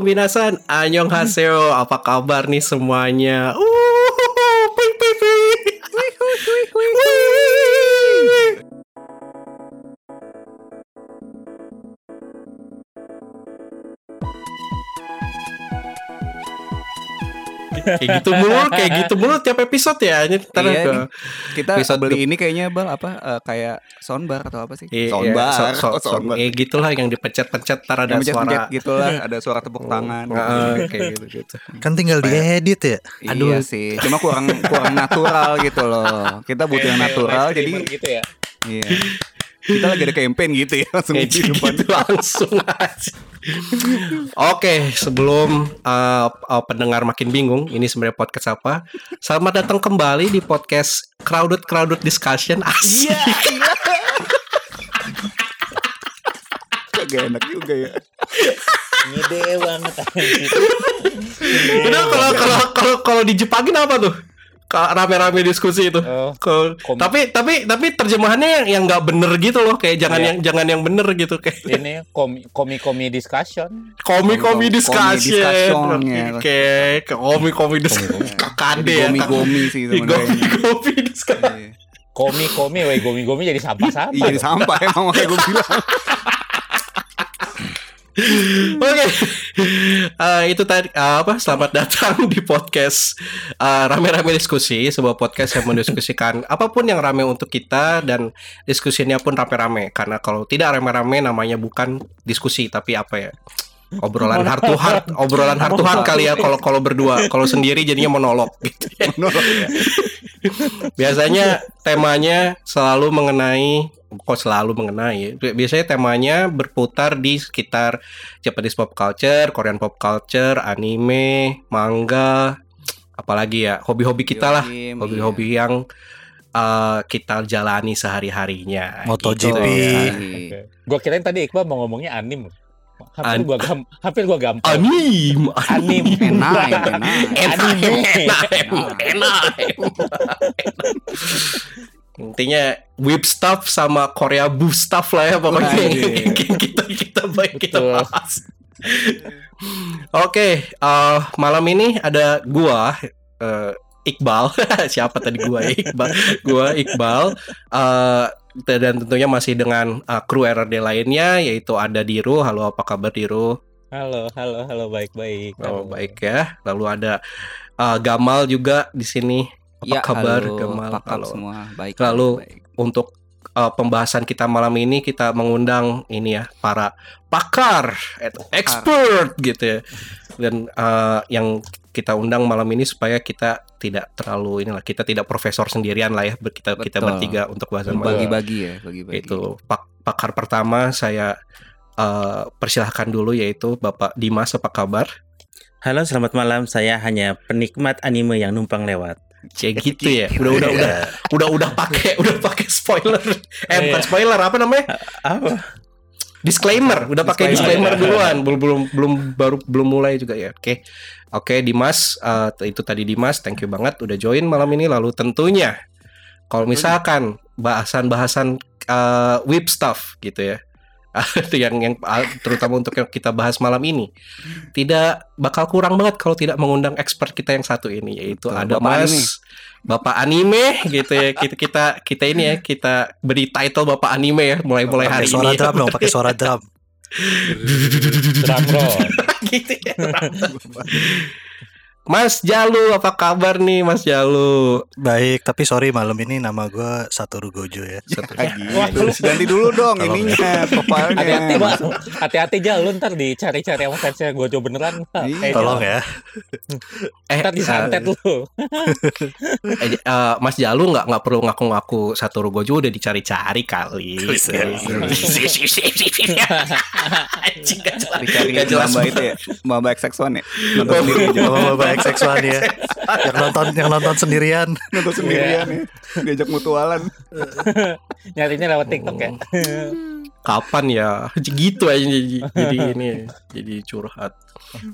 Minasan, Anyong Haseo, apa kabar nih semuanya? Kayak gitu mulu, kayak gitu mulu tiap episode ya. Ini ntar Iya ke- nih. Kita episode beli ini kayaknya bal apa eh, kayak soundbar atau apa sih? Iya, soundbar. so- so- Oh, so- soundbar. ya gitulah yang dipencet-pencet ntar ada Yang suara. gitu lah, ada suara tepuk tangan. Heeh, kayak gitu gitu. Kan tinggal diedit ya. Aduh. Iya sih, cuma kurang kurang natural gitu loh. Kita butuh yang natural, jadi gitu ya. iya. Kita lagi ada campaign gitu ya langsung di depan. gitu langsung aja. Oke, sebelum uh, uh, pendengar makin bingung, ini sebenarnya podcast apa? Selamat datang kembali di podcast Crowded Crowded Discussion. Asik. Gak enak juga ya. Ngide banget. Udah kalau kalau kalau kalau di Jepangin apa tuh? Rame-rame diskusi itu. Oh, Kalau- kom- tapi tapi tapi terjemahannya yang nggak bener gitu loh, kayak jangan Iya. yang jangan yang bener gitu kayak ini komi komi komi discussion. komi komi Komi discussion. ya. Oke, komi komi discussion. KKD ya. Gomi-gomi sih Gomi sebenarnya. komi discussion. Komi komi, weh gomi gomi jadi sampah sampah. Iya, jadi sampah emang makanya gue bilang. Oke, Eh, itu tadi eh, apa? Selamat datang di podcast eh, rame-rame diskusi, sebuah podcast yang mendiskusikan apa pun yang rame untuk kita dan diskusinya pun rame-rame. Karena kalau tidak rame-rame namanya bukan diskusi tapi apa ya? Obrolan heart to heart, obrolan heart to heart kali ya kalau kalau berdua, kalau sendiri jadinya monolog gitu. ya. Ya. Biasanya temanya selalu mengenai kok selalu mengenai. Biasanya temanya berputar di sekitar Japanese pop culture, Korean pop culture, anime, manga, apalagi ya hobi-hobi kita lah, Game, hobi-hobi yang uh, kita jalani sehari-harinya. MotoGP. Gitu ya. Gue kirain tadi Iqbal mau ngomongnya anim. Hampir An- gua gam hampir gua gampang. Anim, Anim. Enak, enak. Anime. enak, Intinya whip stuff sama Korea boo stuff lah ya pokoknya Anjir. kita kita baik kita bahas. Oke, eh, malam ini ada gua eh, Iqbal. Siapa tadi gua Iqbal? Gua Iqbal. eh, dan tentunya masih dengan eh, kru RRD lainnya yaitu ada Diru. Halo, apa kabar Diru? Halo, halo, halo, baik baik. Oh, baik ya. Lalu ada eh, Gamal juga di sini. Apa Ya, kabar halo, Gamal? Apa kabar Halo. semua? Baik. Lalu baik. untuk uh, pembahasan kita malam ini kita mengundang ini ya para pakar, eh, expert gitu ya. Dan uh, yang kita undang malam ini supaya kita tidak terlalu inilah kita tidak profesor sendirian lah ya kita kita Betul. bertiga untuk bahasan malam bagi-bagi ya, bagi-bagi. itu pak pakar pertama saya uh, persilahkan dulu yaitu Bapak Dimas apa kabar? Halo, selamat malam. Saya hanya penikmat anime yang numpang lewat. Cie gitu ya. Udah udah udah udah udah pakai udah pakai spoiler. Eh bukan spoiler apa namanya? Apa? Disclaimer udah pakai disclaimer. Disclaimer. duluan. Belum belum belum baru belum mulai juga ya. Oke. Oke Dimas eh, itu tadi Dimas thank you banget udah join malam ini. Lalu tentunya kalau misalkan bahasan-bahasan eh, whip stuff gitu ya itu yang yang ah, terutama untuk yang kita bahas malam ini tidak bakal kurang banget kalau tidak mengundang expert kita yang satu ini yaitu Betul, ada Bapak Mas Anime. Bapak anime gitu ya kita kita kita ini ya kita beri title Bapak anime ya mulai mulai hari suara ini drum dong, pakai suara drum. Drum roll. gitu ya. Mas Jalu, apa kabar nih Mas Jalu? Baik, tapi sorry malam ini nama gue Satoru Gojo ya. Ah, gitu. Ganti dulu dong Tolong ininya, profilnya. Hati-hati, Bang. Hati-hati aja lu ntar dicari-cari sama fansnya Gojo beneran. Iya. Eh, Tolong ya. Eh, Ntar disantet lu. eh, eh, Mas Jalu nggak nggak perlu ngaku-ngaku Satoru Gojo udah dicari-cari kali. Anjing, nggak jelas. Nggak jelas Mbak itu ya, Mbak Mbak XX1 ya. XX1 ya. Yang nonton yang nonton sendirian. Nonton sendirian ya. Diajak mutualan. Nyarinya lewat TikTok ya. Kapan ya? Gitu aja jadi, jadi ini jadi curhat.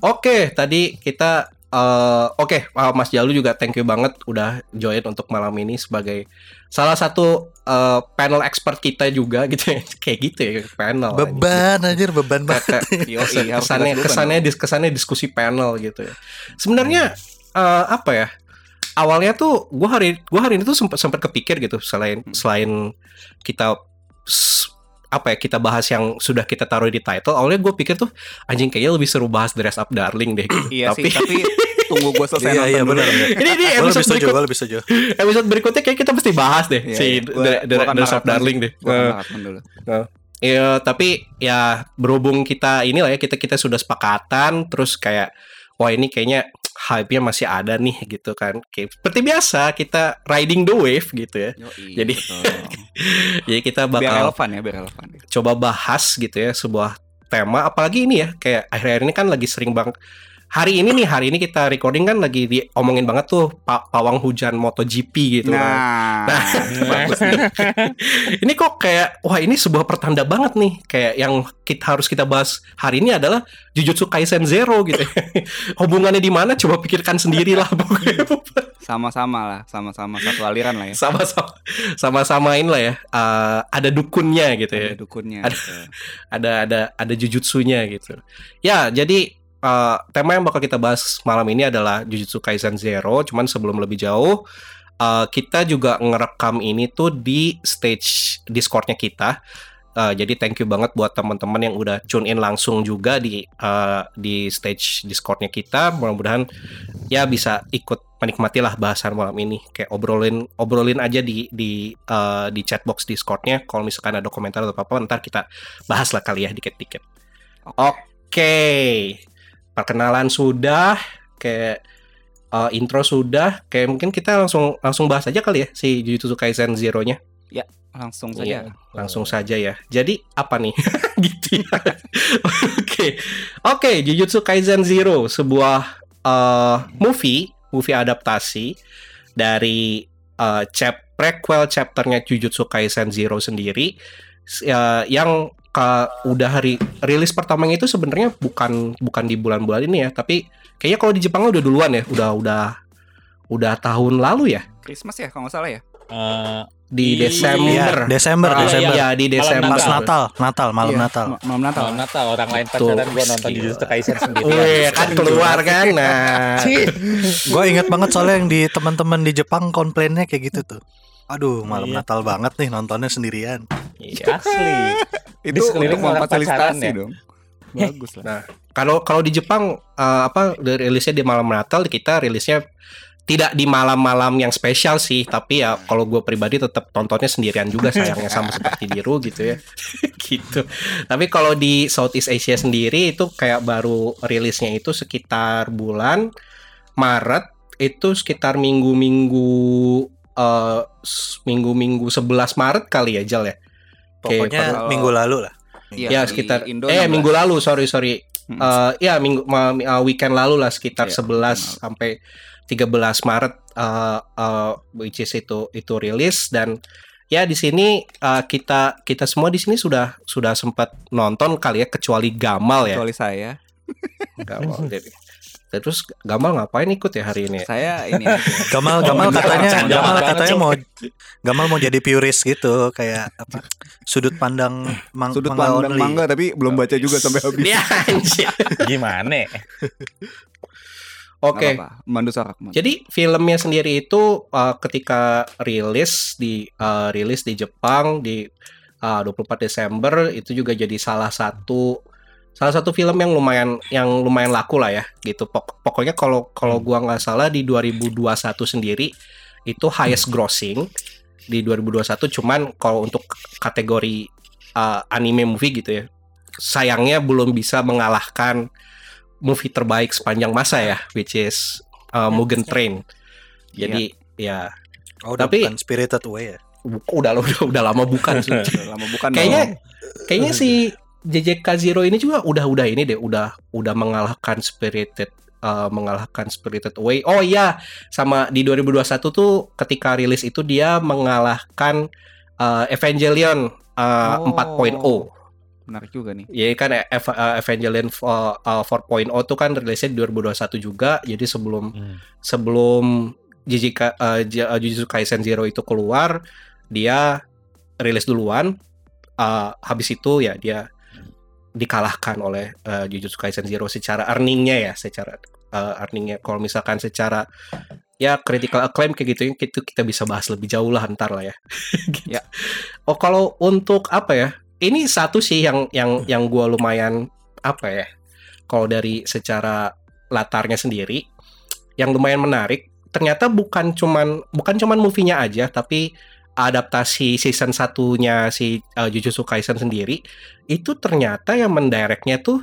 Oke, tadi kita eh, oke uh, Mas Jalu juga thank you banget udah join untuk malam ini sebagai salah satu eh, panel expert kita juga gitu ya. Kayak gitu ya panel. Beban anjir, beban banget. Yoi, harus kesannya kesannya dis- kesannya diskusi panel gitu ya. Sebenarnya eh, apa ya? Awalnya tuh gua hari gua hari ini tuh sempat sempat kepikir gitu selain selain kita apa ya kita bahas yang sudah kita taruh di title awalnya gue pikir tuh anjing kayaknya lebih seru bahas Dress Up Darling deh gitu. Iya tapi sih, tapi tunggu gue selesai Iya, nonton iya dulu. benar. ini di episode setuju, berikut gue lebih setuju. episode berikutnya kayak kita mesti bahas deh Iya, si iya. Gua- gua Dress Up Darling deh. Gua Eh, maraton dulu. Ya, tapi ya berhubung kita inilah ya kita kita sudah sepakatan terus kayak wah ini kayaknya hype-nya masih ada nih gitu kan. Kayak seperti biasa kita riding the wave gitu ya. Yoi, Jadi-. Jadi kita biar bakal relevan ya, biar relevan. coba bahas gitu ya sebuah tema apalagi ini ya kayak akhir-akhir ini kan lagi sering bang hari ini nih hari ini kita recording kan lagi diomongin banget tuh pa- pawang hujan MotoGP gitu kan. Nah, bagus nih. ini kok kayak wah ini sebuah pertanda banget nih kayak yang kita harus kita bahas hari ini adalah Jujutsu Kaisen Zero gitu. Hubungannya di mana coba pikirkan sendirilah pokoknya. Sama-sama lah, sama-sama satu aliran lah ya. Sama-sama sama-samain lah ya. eh, ada dukunnya gitu ya. Ada dukunnya. Ada- betul. Ada ada ada jujutsunya gitu. Ya, jadi eh, tema yang bakal kita bahas malam ini adalah Jujutsu Kaisen Zero. Cuman sebelum lebih jauh, eh, kita juga ngerekam ini tuh di stage Discordnya kita. Eh, jadi thank you banget buat teman-teman yang udah tune in langsung juga di eh, di stage Discordnya kita. Mudah-mudahan ya bisa ikut menikmati lah bahasan malam ini. Kayak obrolin obrolin aja di di eh, di chatbox Discordnya. Kalau misalkan ada komentar atau apa-apa, ntar kita bahas lah kali ya dikit-dikit. Oke, perkenalan sudah, kayak uh, intro sudah, kayak mungkin kita langsung langsung bahas aja kali ya si Jujutsu Kaisen Zero-nya. Langsung Iya, saja. langsung saja ya. Jadi apa nih? gitu ya. Oke, oke, Jujutsu Kaisen Zero, sebuah uh, movie, movie adaptasi dari uh, chap prequel chapternya Jujutsu Kaisen Zero sendiri, ya, yang ka- udah hari rilis pertamanya itu sebenarnya bukan bukan di bulan-bulan ini ya, tapi kayaknya kalau di Jepang udah duluan ya, udah udah udah tahun lalu ya, Christmas ya kalau nggak salah ya. Eh, di Iya, Desember. Iya, Desember, Ah, Desember. Ya di Malam Desember. Pas Natal, Natal, malam Iya, Natal. ma- Malam Natal. Malam Natal orang lain pacaran gua nonton Gila. Jujutsu Kaisen sendiri. Wih, kan keluar kan. Nah, Gue inget banget soalnya yang di teman-teman di Jepang komplainnya kayak gitu tuh. Aduh, malam Iya. Natal banget nih nontonnya sendirian. Iya. Asli. Itu untuk memfasilitasi pacaran ya? dong. Bagus lah. Nah, kalau kalau di Jepang eh, apa dari rilisnya di malam Natal, kita rilisnya tidak di malam-malam yang spesial sih, tapi ya kalau gue pribadi tetap tontonnya sendirian juga sayangnya sama seperti biru gitu ya, gitu. Tapi kalau di Southeast Asia sendiri itu kayak baru rilisnya itu sekitar bulan Maret itu sekitar minggu-minggu eh, minggu-minggu 11 Maret kali ya Jal ya. Pokoknya kalau- minggu lalu lah. Iya, ya sekitar Indo eh 16. minggu lalu sorry sorry Hmm. Eh, ya minggu uh, weekend lalu lah sekitar Iya, 11 weekend lalu. sampai 13 Maret eh eh, which is itu itu rilis dan ya di sini eh, kita kita semua di sini sudah sudah sempat nonton kali ya kecuali Gamal ya Kecuali saya. Gamal jadi terus Gamal ngapain ikut ya hari ini Saya ini. Gamal, Oh, Gamal enggak, katanya, Gamal katanya mau, Gamal mau jadi purist gitu, kayak apa? Sudut pandang mang, sudut pandang only. mangga tapi belum baca juga sampai habis. Dia anjir. Gimana? Oke. Mandu. Mandu. Jadi filmnya sendiri itu uh, ketika rilis di uh, rilis di Jepang di uh, 24 Desember itu juga jadi salah satu salah satu film yang lumayan yang lumayan laku lah ya gitu. Pok- pokoknya kalau kalau gua nggak salah di 2021 sendiri itu highest grossing di 2021 cuman kalau untuk kategori uh, anime movie gitu ya sayangnya belum bisa mengalahkan movie terbaik sepanjang masa ya which is uh, Mugen Train. Jadi ya Oh, udah Tapi- bukan Spirited Away ya. udah udah udah lama bukan sih. Udah lama bukan kayaknya kayaknya si JJK Zero ini juga udah udah ini deh udah udah mengalahkan Spirited uh, mengalahkan Spirited Away. Oh iya, sama di 2021 tuh ketika rilis itu dia mengalahkan uh, Evangelion uh, Oh. 4.0 menarik juga nih. Ya kan Ev- Evangelion uh, uh, 4.0 tuh kan rilisnya di 2021 juga. Jadi sebelum Hmm. sebelum Jujika, uh, J- uh, Jujutsu Kaisen Zero itu keluar, dia rilis duluan. Uh, habis itu ya dia dikalahkan oleh uh, Jujutsu Kaisen Zero secara earningnya ya, secara uh, earningnya. Kalau misalkan secara ya critical acclaim kayak gitu itu kita bisa bahas lebih jauh lah ntar lah ya. Gitu. Ya. Oh kalau untuk apa ya? Ini satu sih yang yang yang gua lumayan apa ya? Kalau dari secara latarnya sendiri yang lumayan menarik ternyata bukan cuman bukan cuman movie-nya aja tapi adaptasi season satunya si uh, Jujutsu Kaisen sendiri itu ternyata yang mendirectnya tuh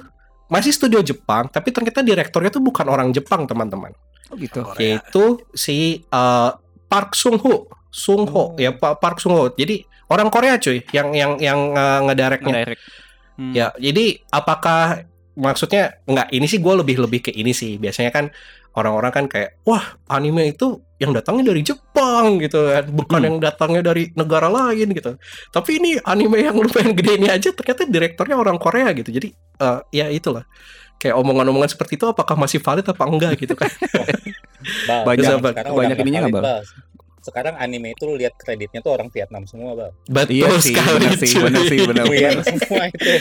masih studio Jepang tapi ternyata direkturnya tuh bukan orang Jepang teman-teman Oh gitu. yaitu si uh, Park Sung Ho Sung Ho Oh. ya Pak Park Sung Ho jadi orang Korea cuy yang yang yang uh, ngedirectnya Ngedirect. Hmm. Ya, jadi apakah maksudnya enggak ini sih gue lebih lebih ke ini sih. Biasanya kan orang-orang kan kayak wah anime itu yang datangnya dari Jepang gitu kan, bukan Hmm. yang datangnya dari negara lain gitu. Tapi ini anime yang lumayan gede ini aja ternyata direktornya orang Korea gitu. Jadi eh, ya itulah kayak omongan-omongan seperti itu apakah masih valid apa enggak gitu kan? Banyak- zaman sekarang banyak ininya nggak. Sekarang anime itu lu lihat kreditnya tuh orang Vietnam semua, Bal. Betul Iya sih, sekali. benar sih, benar sih, benar. Korean semua itu.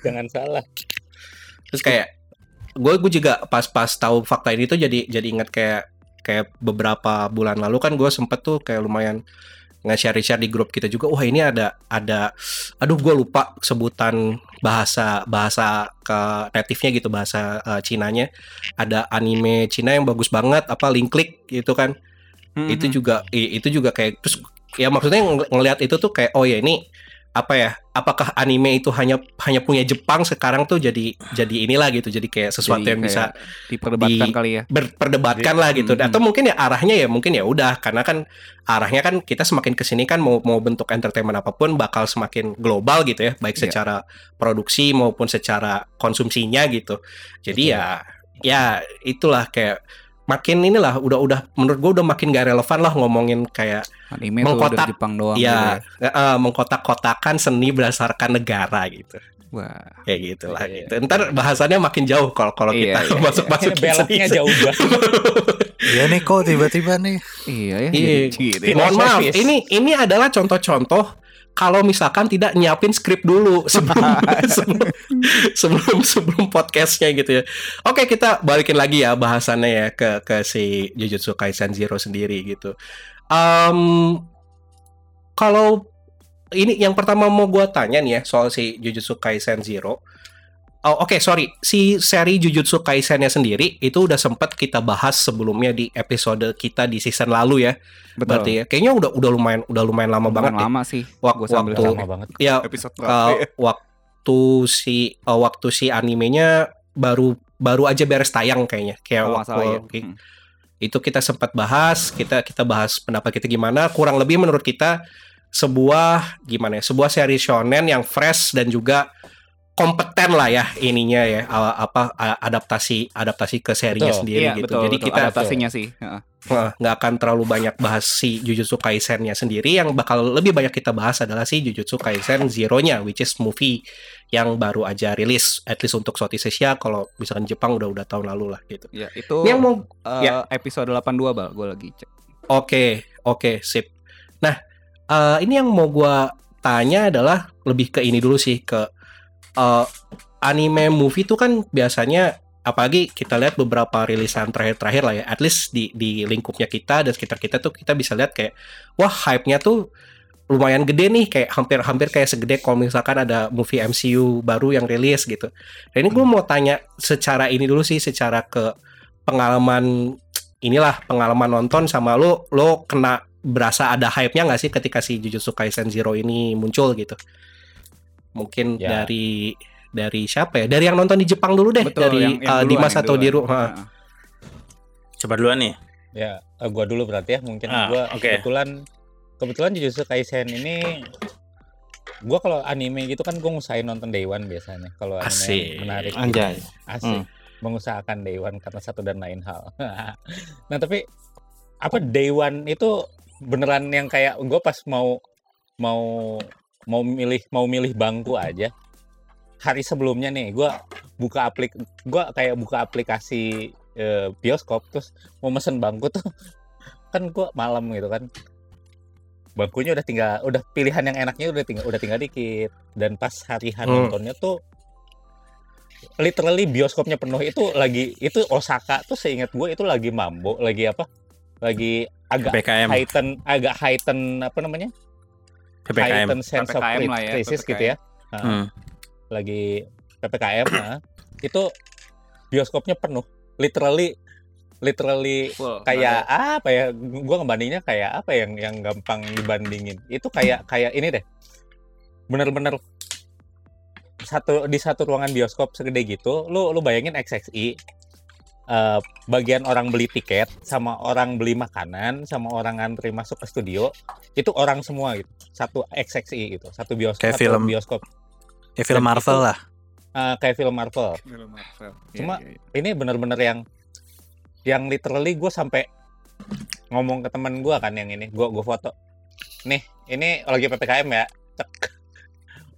Jangan salah. Terus kayak gue gue juga pas-pas tahu fakta ini tuh jadi jadi ingat kayak kayak beberapa bulan lalu kan gue sempet tuh kayak lumayan nge-share-share di grup kita juga wah ini ada ada aduh gue lupa sebutan bahasa bahasa ke native-nya gitu bahasa eh, Cinanya ada anime Cina yang bagus banget apa link click gitu kan Hmm, itu hmm. juga itu juga kayak terus ya maksudnya ng- ngelihat itu tuh kayak oh ya ini apa ya apakah anime itu hanya hanya punya Jepang sekarang tuh jadi jadi inilah gitu jadi kayak sesuatu Jadi yang bisa kayak diperdebatkan di- kali ya. berperdebatkan lah gitu Hmm. atau mungkin ya arahnya ya mungkin ya udah karena kan arahnya kan kita semakin ke sini kan mau mau bentuk entertainment apa pun bakal semakin global gitu ya baik Iya. secara produksi maupun secara konsumsinya gitu jadi ya ya itulah kayak makin inilah udah udah menurut gue udah makin gak relevan lah ngomongin kayak Anime mengkotak- dari Jepang doang ya gitu eh, mengkotak-kotakan seni berdasarkan negara gitu Wah. kayak gitulah Iya, gitu ntar bahasannya makin jauh kalau kalau Iya, kita iya, masuk masuk Beloknya jauh banget. Iya nih kok tiba-tiba nih. Iya ya. Iya. jadi ya. Mohon maaf, ini ini adalah contoh-contoh kalau misalkan tidak nyiapin skrip dulu sebelum sebelum sebelum sebelum podcastnya gitu ya. Oke kita balikin lagi ya bahasannya ya ke ke si Jujutsu Kaisen Zero sendiri gitu. Em, kalau ini yang pertama mau gua tanya nih ya soal si Jujutsu Kaisen Zero. Oh oke sorry si seri Jujutsu Kaisennya sendiri itu udah sempat kita bahas sebelumnya di episode kita di season lalu ya Betul. berarti ya kayaknya udah udah lumayan udah lumayan lama Lumayan banget deh. lama sih. Wak- Gua sambil waktu Lama banget. ya episode uh, waktu si uh, waktu si animenya baru baru aja beres tayang kayaknya kayak nggak waktu ya. oke. Hmm. itu kita sempat bahas kita kita bahas pendapat kita gimana kurang lebih menurut kita sebuah gimana ya sebuah seri shonen yang fresh dan juga kompeten lah ya ininya ya uh, apa uh, adaptasi adaptasi ke serinya Betul. sendiri Iya, gitu betul, jadi betul. kita adaptasinya sih. Nggak akan terlalu banyak bahas si Jujutsu Kaisen-nya sendiri yang bakal lebih banyak kita bahas adalah si Jujutsu Kaisen Zero-nya which is movie yang baru aja rilis at least untuk Southeast Asia kalau misalkan Jepang udah udah tahun lalu lah gitu. Ya, itu Ini yang mau eh, ya. episode 82 bal, gue lagi cek. Oke, oke, sip. Nah, eh, ini yang mau gua tanya adalah lebih ke ini dulu sih ke eh, anime movie itu kan biasanya apalagi kita lihat beberapa rilisan terakhir-terakhir lah ya, at least di di lingkupnya kita dan sekitar kita tuh kita bisa lihat kayak wah hype-nya tuh lumayan gede nih kayak hampir-hampir kayak segede kalau misalkan ada movie MCU baru yang rilis gitu. Dan ini gue mau tanya secara ini dulu sih secara ke pengalaman inilah pengalaman nonton sama lo lo kena berasa ada hype-nya nggak sih ketika si Jujutsu Kaisen Zero ini muncul gitu? Mungkin Ya. dari dari siapa ya? Dari yang nonton di Jepang dulu deh, dari uh, duluan, Dimas yang atau. Diru. Ha. Heeh. Coba duluan nih. Ya, eh, gua dulu berarti ya. Mungkin Ah, gua oke. kebetulan kebetulan Jujutsu Kaisen ini gua kalau anime gitu kan gua ngusahain nonton Day One biasanya. Kalau anime Asik. yang menarik gitu. Anjay. Asik. Mengusahakan Day One karena satu dan lain hal. nah, tapi apa Day One itu beneran yang kayak gue pas mau mau mau milih mau milih bangku aja. Hari sebelumnya nih gue buka aplik gue kayak buka aplikasi eh, bioskop terus mau mesen bangku tuh kan gue malam gitu kan. Bangkunya udah tinggal udah pilihan yang enaknya udah tinggal udah tinggal dikit. Dan pas hari hari Hmm. nontonnya tuh literally bioskopnya penuh. Itu lagi itu Osaka tuh seingat gue itu lagi mambo lagi apa? Lagi agak heighten agak heighten apa namanya PPKM. heighten sense of PPKM lah ya, crisis PPKM. gitu ya Nah, Hmm. lagi ppkm nah, itu bioskopnya penuh literally literally Full. kayak apa ya gua ngebandingnya kayak apa yang yang gampang dibandingin itu kayak kayak ini deh bener-bener satu di satu ruangan bioskop segede gitu lu lu bayangin XXI eh, bagian orang beli tiket sama orang beli makanan sama orang ngantri masuk ke studio itu orang semua gitu satu XXI gitu satu bioskop Kayak satu film. bioskop Ya film Dan Marvel itu- lah. eh, kayak film Marvel Film Marvel. Iya, Cuma iya, iya. ini bener-bener yang yang literally gue sampai ngomong ke teman gue kan yang ini gue gue foto nih ini lagi ppkm ya Cek.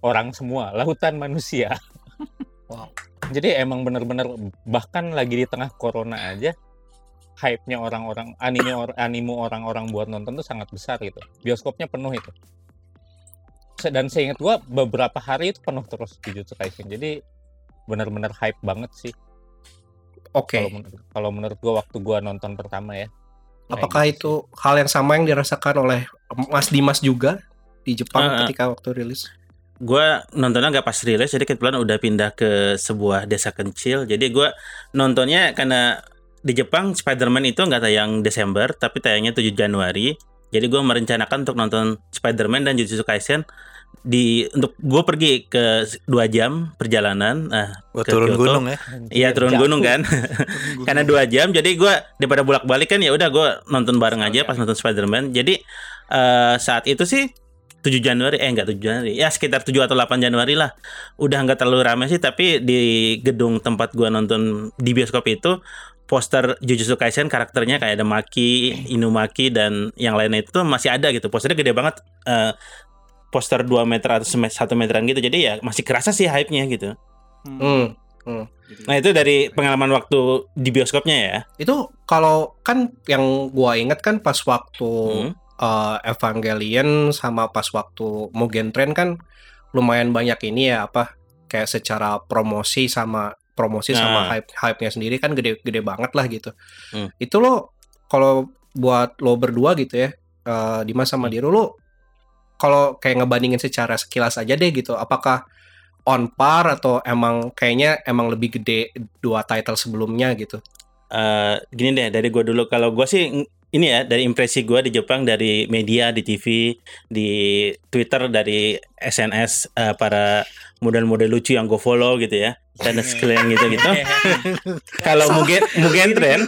orang semua lautan manusia Wow. Jadi emang bener-bener bahkan lagi di tengah corona aja hype-nya orang-orang anime or, anime orang-orang buat nonton tuh sangat besar gitu bioskopnya penuh itu dan seingat gua beberapa hari itu penuh terus Jujutsu Kaisen jadi bener-bener hype banget sih Oke. kalau menurut kalau menurut gua waktu gua nonton pertama ya Apakah itu hal yang sama yang dirasakan oleh Mas Dimas juga di Jepang ah. ketika waktu rilis? Gue nontonnya nggak pas rilis jadi kebetulan udah pindah ke sebuah desa kecil jadi gue nontonnya karena di Jepang Spider-Man itu nggak tayang Desember tapi tayangnya 7 Januari jadi gue merencanakan untuk nonton Spider-Man dan Jujutsu Kaisen di untuk gue pergi ke dua jam perjalanan nah Buat Ke turun Kyoto. gunung ya. iya turun Jauh. gunung kan karena dua jam jadi gue daripada bolak balik kan ya udah gue nonton bareng aja pas nonton Spider-Man jadi eh, saat itu sih 7 Januari eh enggak 7 Januari. Ya sekitar 7 atau 8 Januari lah. Udah nggak terlalu ramai sih tapi di gedung tempat gua nonton di bioskop itu poster Jujutsu Kaisen karakternya kayak ada Maki, Inumaki dan yang lainnya itu masih ada gitu. Posternya gede banget eh, poster 2 meter atau 1 meteran gitu. Jadi ya masih kerasa sih hype-nya gitu. Hmm. nah itu dari pengalaman waktu di bioskopnya ya. Itu kalau kan yang gua ingat kan pas waktu Hmm. Eh, Evangelion sama pas waktu Mugen Train kan lumayan banyak ini ya apa kayak secara promosi sama promosi sama Nah. hype hype-nya sendiri kan gede-gede banget lah gitu. Hmm. Itu lo kalau buat lo berdua gitu ya eh, Dimas sama Hmm. Diru lo kalau kayak ngebandingin secara sekilas aja deh gitu apakah on par atau emang kayaknya emang lebih gede dua title sebelumnya gitu. eh gini deh dari gue dulu kalau gue sih ini ya dari impresi gue di Jepang dari media di TV di Twitter dari SNS eh, para model-model lucu yang gue follow gitu ya dan sekalian gitu gitu kalau Mugen Mugen Train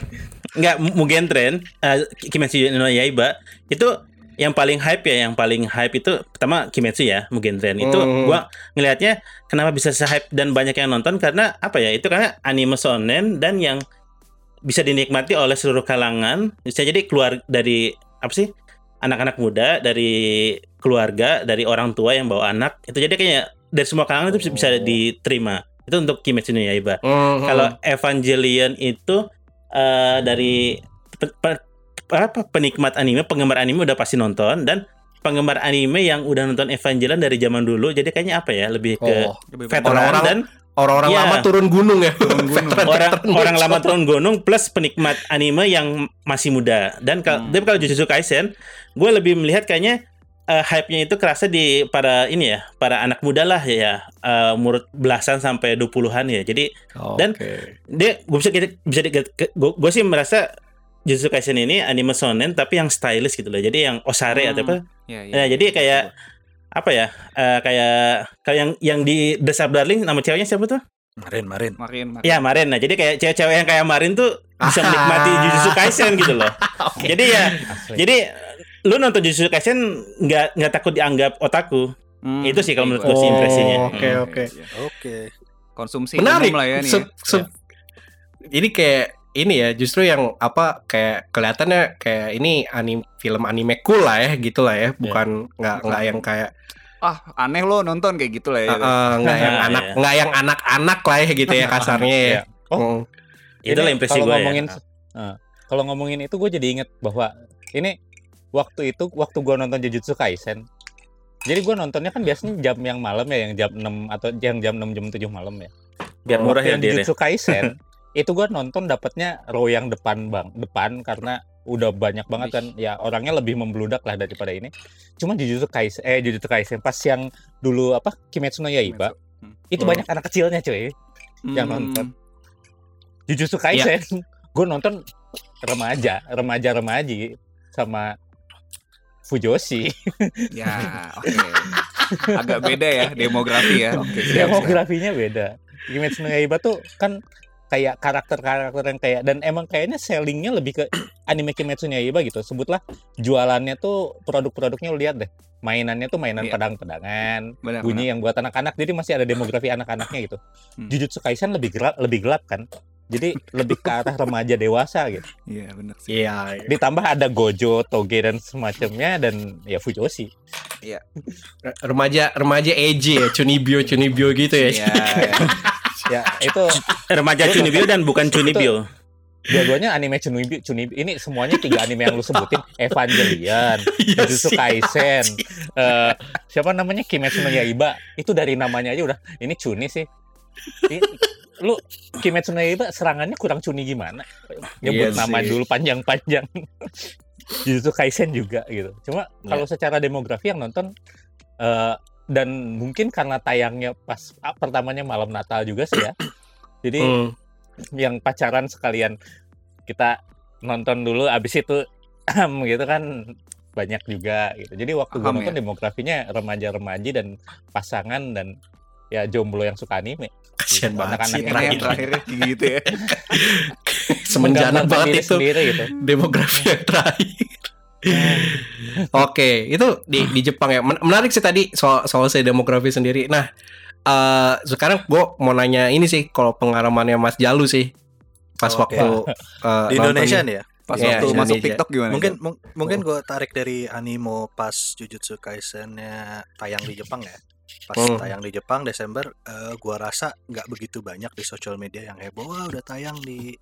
nggak Mugen Train eh, Kimetsu no Yaiba itu yang paling hype ya yang paling hype itu pertama Kimetsu ya Mugen Train itu Hmm. gua ngelihatnya kenapa bisa se-hype dan banyak yang nonton karena apa ya itu karena anime shonen dan yang bisa dinikmati oleh seluruh kalangan bisa jadi keluar dari apa sih anak-anak muda dari keluarga dari orang tua yang bawa anak itu jadi kayaknya dari semua kalangan itu bisa, Oh. diterima itu untuk Kimetsu no Yaiba Hmm, kalau Evangelion itu eh, dari pe- pe- apa penikmat anime, penggemar anime udah pasti nonton dan penggemar anime yang udah nonton Evangelion dari zaman dulu. Jadi kayaknya apa ya? Lebih ke Oh, veteran orang-orang- dan orang-orang Iya. lama turun gunung ya. Turun gunung. Veteran- orang veteran orang gitu. lama turun gunung plus penikmat anime yang masih muda. Dan kalau Hmm. tapi kalau Jujutsu Kaisen, gue lebih melihat kayaknya eh, hype-nya itu kerasa di para ini ya, para anak muda lah ya, eh, umur belasan sampai 20-an ya. Jadi Dan- Oke. dia gue bisa bisa gue sih merasa Jujutsu Kaisen ini anime shonen tapi yang stylish gitu loh. Jadi yang osare Hmm. atau apa? Iya, iya. Nah, jadi kayak apa ya? eh, kayak kayak yang yang di The Sub Darling nama ceweknya siapa tuh? Marin, Marin. Marin, Marin. Ya Marin. Nah, jadi kayak cewek-cewek yang kayak Marin tuh bisa Ah. menikmati Jujutsu Kaisen gitu loh. Jadi ya Asli. jadi lu nonton Jujutsu Kaisen nggak nggak takut dianggap otaku. Hmm. Itu sih kalau menurut gue sih Oh, impresinya. oke, Hmm. oke. Iya. Oke. Konsumsi Menarik. umum lah ya nih. Se- ya. se- Ini kayak ini ya justru yang apa kayak kelihatannya kayak ini anim film anime cool lah ya gitu lah ya bukan nggak nggak yang kayak ah aneh lo nonton kayak gitu lah ya. Eh, eh, nggak yang Iya, anak iya. nggak yang anak-anak lah ya gitu ya kasarnya ya. Iya. Oh, Mm. Itulah Ini impresi kalau gue ngomongin ya. eh, kalau ngomongin itu gue jadi inget bahwa ini waktu itu waktu gue nonton Jujutsu Kaisen. Jadi gue nontonnya kan biasanya jam yang malam ya, yang jam 6 atau yang jam 6 jam 7 malam ya. Biar murah ya deh. Jujutsu Kaisen itu gue nonton dapatnya row yang depan bang, depan karena udah banyak banget kan ya orangnya lebih membludak lah daripada ini. Cuma Jujutsu Kaisen eh Jujutsu Kaisen pas yang dulu apa Kimetsu no Yaiba Hmm. itu Hmm. banyak anak kecilnya cuy. yang Hmm. nonton. Jujutsu Kaisen, gue nonton remaja, remaja-remaji sama Fujoshi. Ya, oke. Agak beda ya demografi ya. Siap. Demografinya beda. Kimetsu no Yaiba tuh kan kayak karakter-karakter yang kayak dan emang kayaknya sellingnya lebih ke anime Kimetsu no Yaiba gitu. Sebutlah jualannya tuh produk-produknya lu lihat deh. Mainannya tuh mainan Iya. pedang-pedangan, Benar, bunyi yang buat anak-anak. Jadi masih ada demografi anak-anaknya gitu. Hmm. Jujutsu Kaisen lebih gelap, lebih gelap kan. Jadi lebih ke arah remaja dewasa gitu. benar. Iya, benar sih. Iya. Ditambah ada Gojo, Toge dan semacamnya dan ya Fujoshi. Remaja remaja EJ ya, Chunibyo Chunibyo gitu ya. Iya, iya. Ya itu Remaja Chunibyo dan bukan Chunibyo. dua-duanya anime Chunibyo, Chunibyo. Ini semuanya tiga anime yang lu sebutin. Evangelion, Iya Jujutsu. Kaisen, eh, siapa namanya Kimetsu no Yaiba. Itu dari namanya aja udah ini Chuni sih. Ini, lu Kimetsu no Yaiba serangannya kurang Chuni gimana? Nyebut Iya nama sih. dulu panjang-panjang. Jujutsu Kaisen juga gitu. Cuma Iya. kalau secara demografi yang nonton eh, dan mungkin karena tayangnya pas ah, pertamanya malam Natal juga sih ya. Jadi Hmm. yang pacaran sekalian kita nonton dulu abis itu gitu kan banyak juga gitu. Jadi waktu gue nonton ya. demografinya remaja-remaji dan pasangan dan ya jomblo yang suka anime. Kasian banget sih terakhir. terakhirnya kayak gitu ya. Semenjana banget itu sendiri gitu. demografi yang terakhir. Oke, itu di di Jepang ya. Men- Menarik sih tadi soal soal saya demografi sendiri. Nah, eh sekarang gue mau nanya ini sih kalau pengalamannya Mas Jalu sih pas Oke. waktu eh, Di Indonesia nih ya. Pas Iya, waktu masuk Indonesia. TikTok gimana? Mungkin mung- mungkin gue tarik dari animo pas Jujutsu Kaisen-nya tayang di Jepang ya. Pas Hmm. tayang di Jepang Desember, eh, gua rasa nggak begitu banyak di sosial media yang heboh. Wah udah tayang di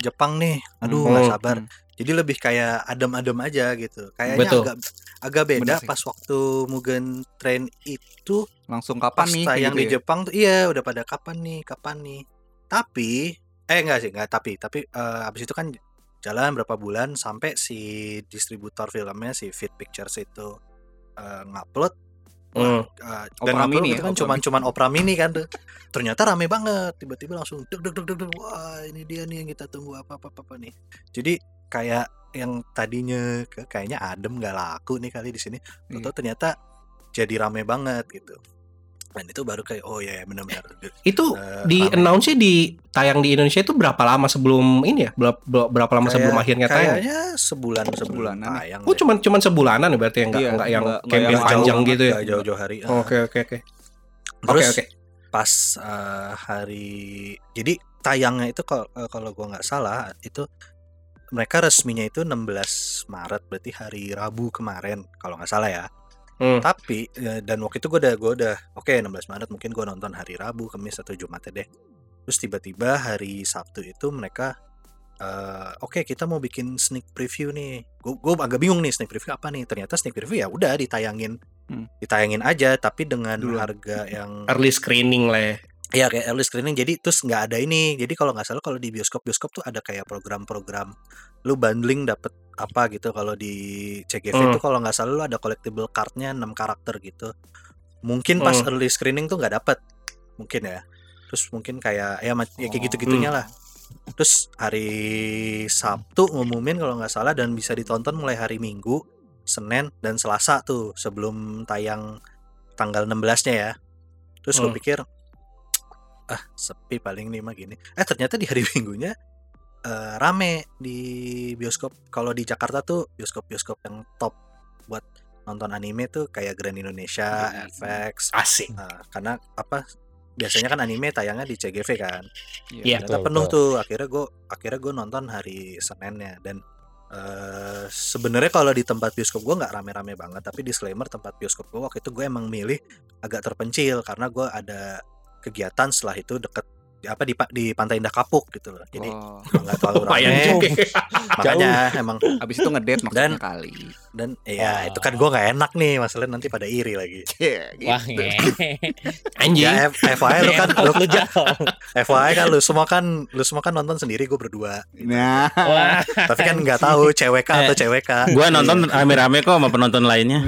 Jepang nih. Aduh Hmm. nggak sabar. Hmm. Jadi lebih kayak adem-adem aja gitu. Kayaknya Betul. agak agak beda pas waktu Mugen Train itu langsung pas kapan nih? tayang gitu di ya? Jepang tuh iya udah pada kapan nih kapan nih tapi eh enggak sih enggak tapi tapi eh, abis itu kan jalan berapa bulan sampai si distributor filmnya si Fit Pictures itu eh, ngupload Hmm. eh, dan Opera Mini itu ya, kan Opera cuman Mini. cuman opera mini kan tuh ternyata rame banget tiba-tiba langsung deg deg deg deg wah ini dia nih yang kita tunggu apa apa apa, apa nih jadi kayak yang tadinya kayaknya adem nggak laku nih kali di sini Iya. atau ternyata jadi rame banget gitu dan itu baru kayak oh ya benar-benar Itu Eh, di announce di tayang di Indonesia itu berapa lama sebelum ini ya? Berapa, berapa lama sebelum akhirnya tayang? kayaknya sebulan Sebulanan ya. tayang Oh, cuman cuman sebulanan ya berarti ya enggak Iya, enggak yang campaign yang panjang jauh gitu ya. jauh-jauh hari Ah. Oke oke oke. Oke Terus oke. pas eh, hari jadi tayangnya itu kalau eh, kalau gua nggak salah itu mereka resminya itu 16 Maret berarti hari Rabu kemarin kalau nggak salah ya. Hmm. Tapi eh, dan waktu itu gue udah gue udah oke 16 Maret mungkin gue nonton hari Rabu, Kamis atau Jumat deh. Terus tiba-tiba hari Sabtu itu mereka eh, oke kita mau bikin sneak preview nih. Gue gue agak bingung nih sneak preview apa nih. Ternyata sneak preview ya udah ditayangin Hmm. ditayangin aja tapi dengan Duluan. harga yang Early screening lah ya. Ya kayak early screening jadi terus nggak ada ini. Jadi kalau nggak salah kalau di bioskop bioskop tuh ada kayak program-program lu bundling dapet apa gitu kalau di CGV Hmm. itu kalau nggak salah lu ada collectible cardnya 6 karakter gitu mungkin pas Hmm. early screening tuh nggak dapet mungkin ya terus mungkin kayak ya, ya kayak gitu gitunya lah terus hari Sabtu ngumumin kalau nggak salah dan bisa ditonton mulai hari Minggu Senin dan Selasa tuh sebelum tayang tanggal 16 nya ya terus gue Hmm. pikir ah sepi paling nih mah gini eh ternyata di hari Minggunya eh, rame di bioskop kalau di Jakarta tuh bioskop-bioskop yang top buat nonton anime tuh kayak Grand Indonesia, Hmm. FX, Asik. nah, karena apa biasanya kan anime tayangnya di CGV kan Iya. ternyata betul, penuh betul. tuh akhirnya gue akhirnya gue nonton hari Seninnya dan eh sebenarnya kalau di tempat bioskop gue nggak rame-rame banget tapi disclaimer tempat bioskop gue waktu itu gue emang milih agak terpencil karena gue ada kegiatan setelah itu deket di apa di di Pantai Indah Kapuk gitu loh jadi Oh, nggak terlalu Lumayan rame juga. makanya emang abis itu ngedate maksudnya Dan- kali. dan Wah. ya itu kan gue nggak enak nih masalah nanti pada iri lagi Gitu. Wah. Anjing. ya F- FYI lu kan lu, lu jauh. FYI kan lu semua kan lu semua kan nonton sendiri gue berdua Nah, Wah, tapi kan nggak tahu cewek kah atau cewek kah Gua nonton rame-rame kok sama penonton lainnya.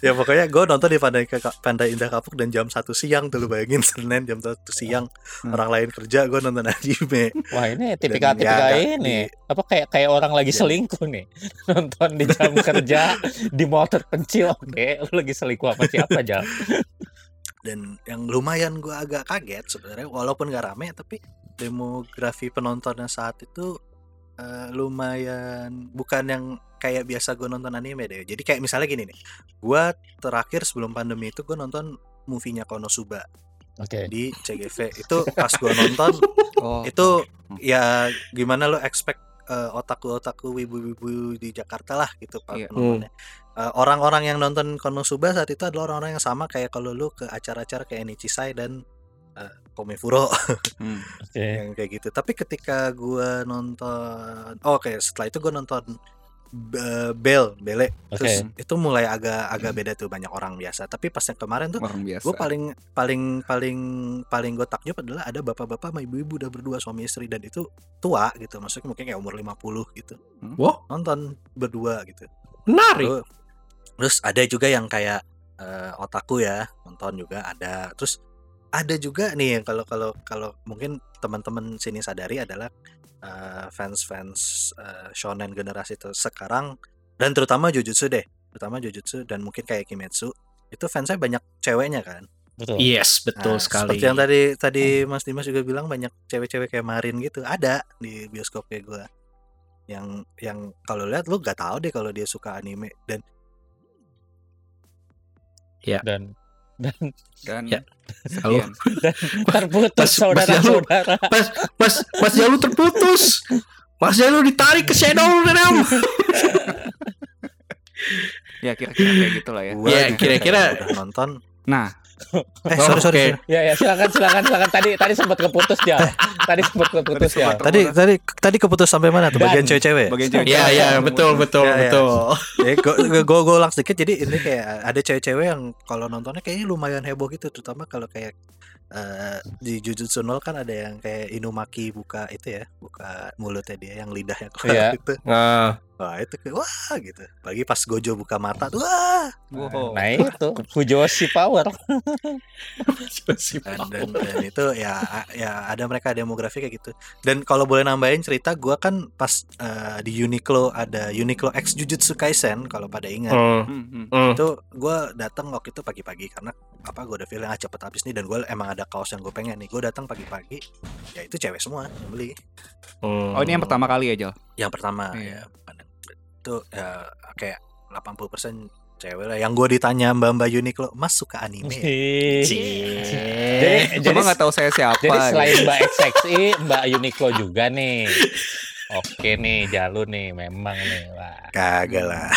Ya pokoknya gue nonton di Pandai, Pandai Indah Kapuk dan jam satu siang tuh lu bayangin Senin jam satu siang Hmm. orang lain kerja gue nonton anime wah ini tipikal-tipikal ya, ini. Apa kayak kayak orang lagi Ya. selingkuh nih. Nonton di jam kerja di motor pencil. Oke, lu lagi selingkuh apa siapa, Jal? dan yang lumayan gue agak kaget sebenarnya walaupun gak rame tapi demografi penontonnya saat itu eh, lumayan bukan yang kayak biasa gue nonton anime deh jadi kayak misalnya gini nih gue terakhir sebelum pandemi itu gue nonton movie-nya Konosuba Oke. di CGV itu pas gue nonton oh, itu ya gimana lo expect eh, otaku-otaku wibu-wibu di Jakarta lah gitu pak Iya. penontonnya. Eh, orang-orang yang nonton Konosuba saat itu adalah orang-orang yang sama kayak kalau lu ke acara-acara kayak Nichisai dan eh, Komefuro hmm. Oke. yang kayak gitu. Tapi ketika gua nonton oh, oke setelah itu gua nonton Bel Bele. Terus Oke. itu mulai agak agak beda tuh banyak orang biasa. Tapi pas yang kemarin tuh gue paling paling paling paling gue takjub adalah ada bapak-bapak sama ibu-ibu udah berdua suami istri. Dan itu tua gitu. Maksudnya mungkin kayak umur 50 gitu. Wah, nonton berdua gitu. Menarik. Terus- terus ada juga yang kayak eh, otaku ya nonton juga ada. Terus ada juga nih yang kalau kalau kalau mungkin teman-teman sini sadari adalah eh, fans-fans eh, shonen generasi itu sekarang dan terutama Jujutsu deh terutama Jujutsu dan mungkin kayak Kimetsu itu fansnya banyak ceweknya kan Betul. Yes, betul Nah, sekali. Seperti yang tadi tadi Mas Dimas juga bilang banyak cewek-cewek kayak Marin gitu ada di bioskop kayak gue. Yang yang kalau lihat lu gak tahu deh kalau dia suka anime dan Dan dan Dan Ya. Halo. sekian. terputus Mas saudara-saudara. Mas, Mas, Mas Jalu terputus. Mas Jalu ditarik ke shadow Renam. Ya kira-kira kayak gitu lah ya. Ya, juga kira-kira- nonton. Nah, Eh sorry sorry. oke. sorry. Ya ya silakan silakan silakan tadi tadi sempat keputus ya. Tadi sempat keputus Tadi ya. Tadi tadi tadi keputus sampai mana tuh bagian cewek-cewek? bagian cewek. Ya, ya, betul, betul, Ya, ya. betul. Ya, gue gue gue ulang sedikit jadi ini kayak ada cewek-cewek yang kalau nontonnya kayaknya lumayan heboh gitu terutama kalau kayak eh, di Jujutsu Nol kan ada yang kayak Inumaki buka itu ya buka mulutnya dia yang lidahnya keluar Iya. gitu Nah, wah itu kayak wah gitu pagi pas Gojo buka mata tuh wah Wow. Nah itu Fujoshi Power. dan, dan, dan itu ya ya ada mereka demografi kayak gitu dan kalau boleh nambahin cerita gua kan pas eh, di Uniqlo ada Uniqlo X Jujutsu Kaisen kalau pada ingat hmm. itu gue datang waktu itu pagi-pagi karena apa gue udah feeling ah cepet habis nih dan gue emang ada kaos yang gue pengen nih gue datang pagi-pagi ya itu cewek semua yang beli Hmm. Oh ini yang pertama kali ya Jal? yang pertama Iya. ya pandang. Itu ya kayak 80% cewek lah yang gue ditanya mbak mbak Uniqlo mas suka anime ya? Jadi Cuma jadi nggak tahu saya siapa. jadi selain gitu. Mbak XXI, Mbak Uniqlo juga nih. Oke nih, Jalu nih memang nih. Wah. kagak lah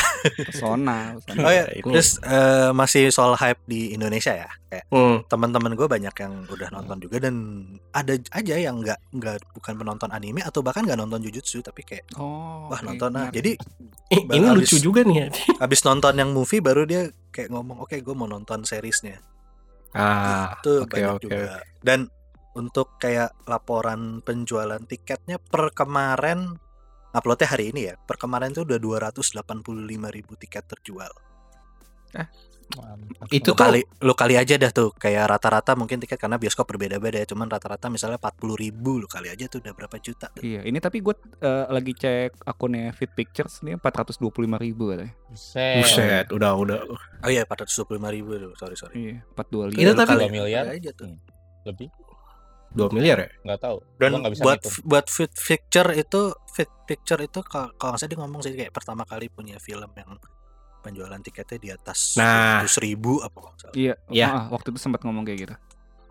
pesona. pesona. oh ya terus eh, masih soal hype di Indonesia ya kayak Hmm. teman-teman gue banyak yang udah nonton juga dan ada aja yang nggak nggak bukan penonton anime atau bahkan nggak nonton Jujutsu tapi kayak Oh. wah oke, nonton ah menarik. jadi Eh, ini Abis- lucu juga nih. ya. habis nonton yang movie baru dia kayak ngomong oke gue mau nonton seriesnya Ah, itu oke, banyak oke, juga dan untuk kayak laporan penjualan tiketnya per kemarin uploadnya hari ini ya per kemarin tuh udah 285 ribu tiket terjual Mantap. Itu lo kali lo kali aja dah tuh kayak rata-rata mungkin tiket karena bioskop berbeda-beda ya cuman rata-rata misalnya 40 ribu lo kali aja tuh udah berapa juta tuh. Iya, ini tapi gue lagi cek akunnya Fit Pictures nih 425 ribu katanya. Buset. Buset, udah, udah. oh iya 425 ribu tuh sorry sorry Iya, 425. Itu tapi- miliar. aja tuh Lebih 2 miliar ya? nggak tahu. dan Gua nggak bisa buat ngitung. buat fit picture itu fit picture itu kalau nggak salah dia ngomong sih kayak pertama kali punya film yang penjualan tiketnya di atas Nah. 100 ribu apa. Iya, Iya. ah, waktu itu sempat ngomong kayak gitu.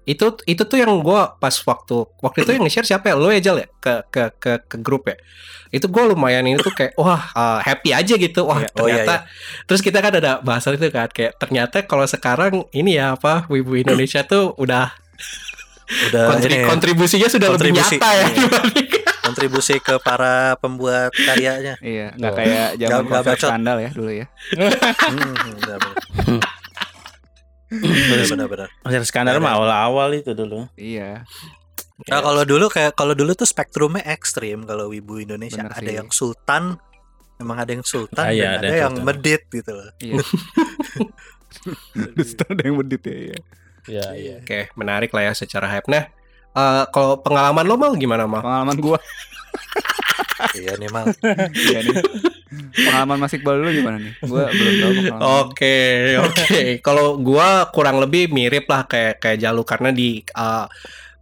itu itu tuh yang gua pas waktu waktu itu yang nge-share siapa ya lo ya Jal ya ke ke ke ke grup ya itu gue lumayan ini tuh kayak wah uh, happy aja gitu wah Iya. Oh, iya, ternyata terus kita kan ada bahasan itu kan kayak ternyata kalau sekarang ini ya apa wibu Indonesia tuh udah Udah kontri- ini ya, kontribusinya sudah lebih Kontribusi. nyata ya Iya. kontribusi ke para pembuat karyanya. Iya, nggak kayak zaman bacot. skandal ya dulu ya. Hmm, benar, benar. Benar, benar, benar. Konser skandal mah awal-awal itu dulu. Iya. Nah, kalau dulu kayak kalau dulu tuh spektrumnya ekstrim kalau wibu Indonesia Bener ada sih. yang sultan memang ada yang sultan Ah, iya, dan ada ada, yang yang sultan. medit gitu loh. Iya. Ada yang bedit ya. Iya. Iya, iya. oke menarik lah ya secara hype nah eh, kalau pengalaman lo mal gimana mal Pengalaman gua. iya nih mal. Iya nih. Pengalaman Mas Iqbal dulu gimana nih? Gua belum tahu pengalaman. Oke, oke. Kalau gua kurang lebih mirip lah kayak kayak Jalu karena di uh,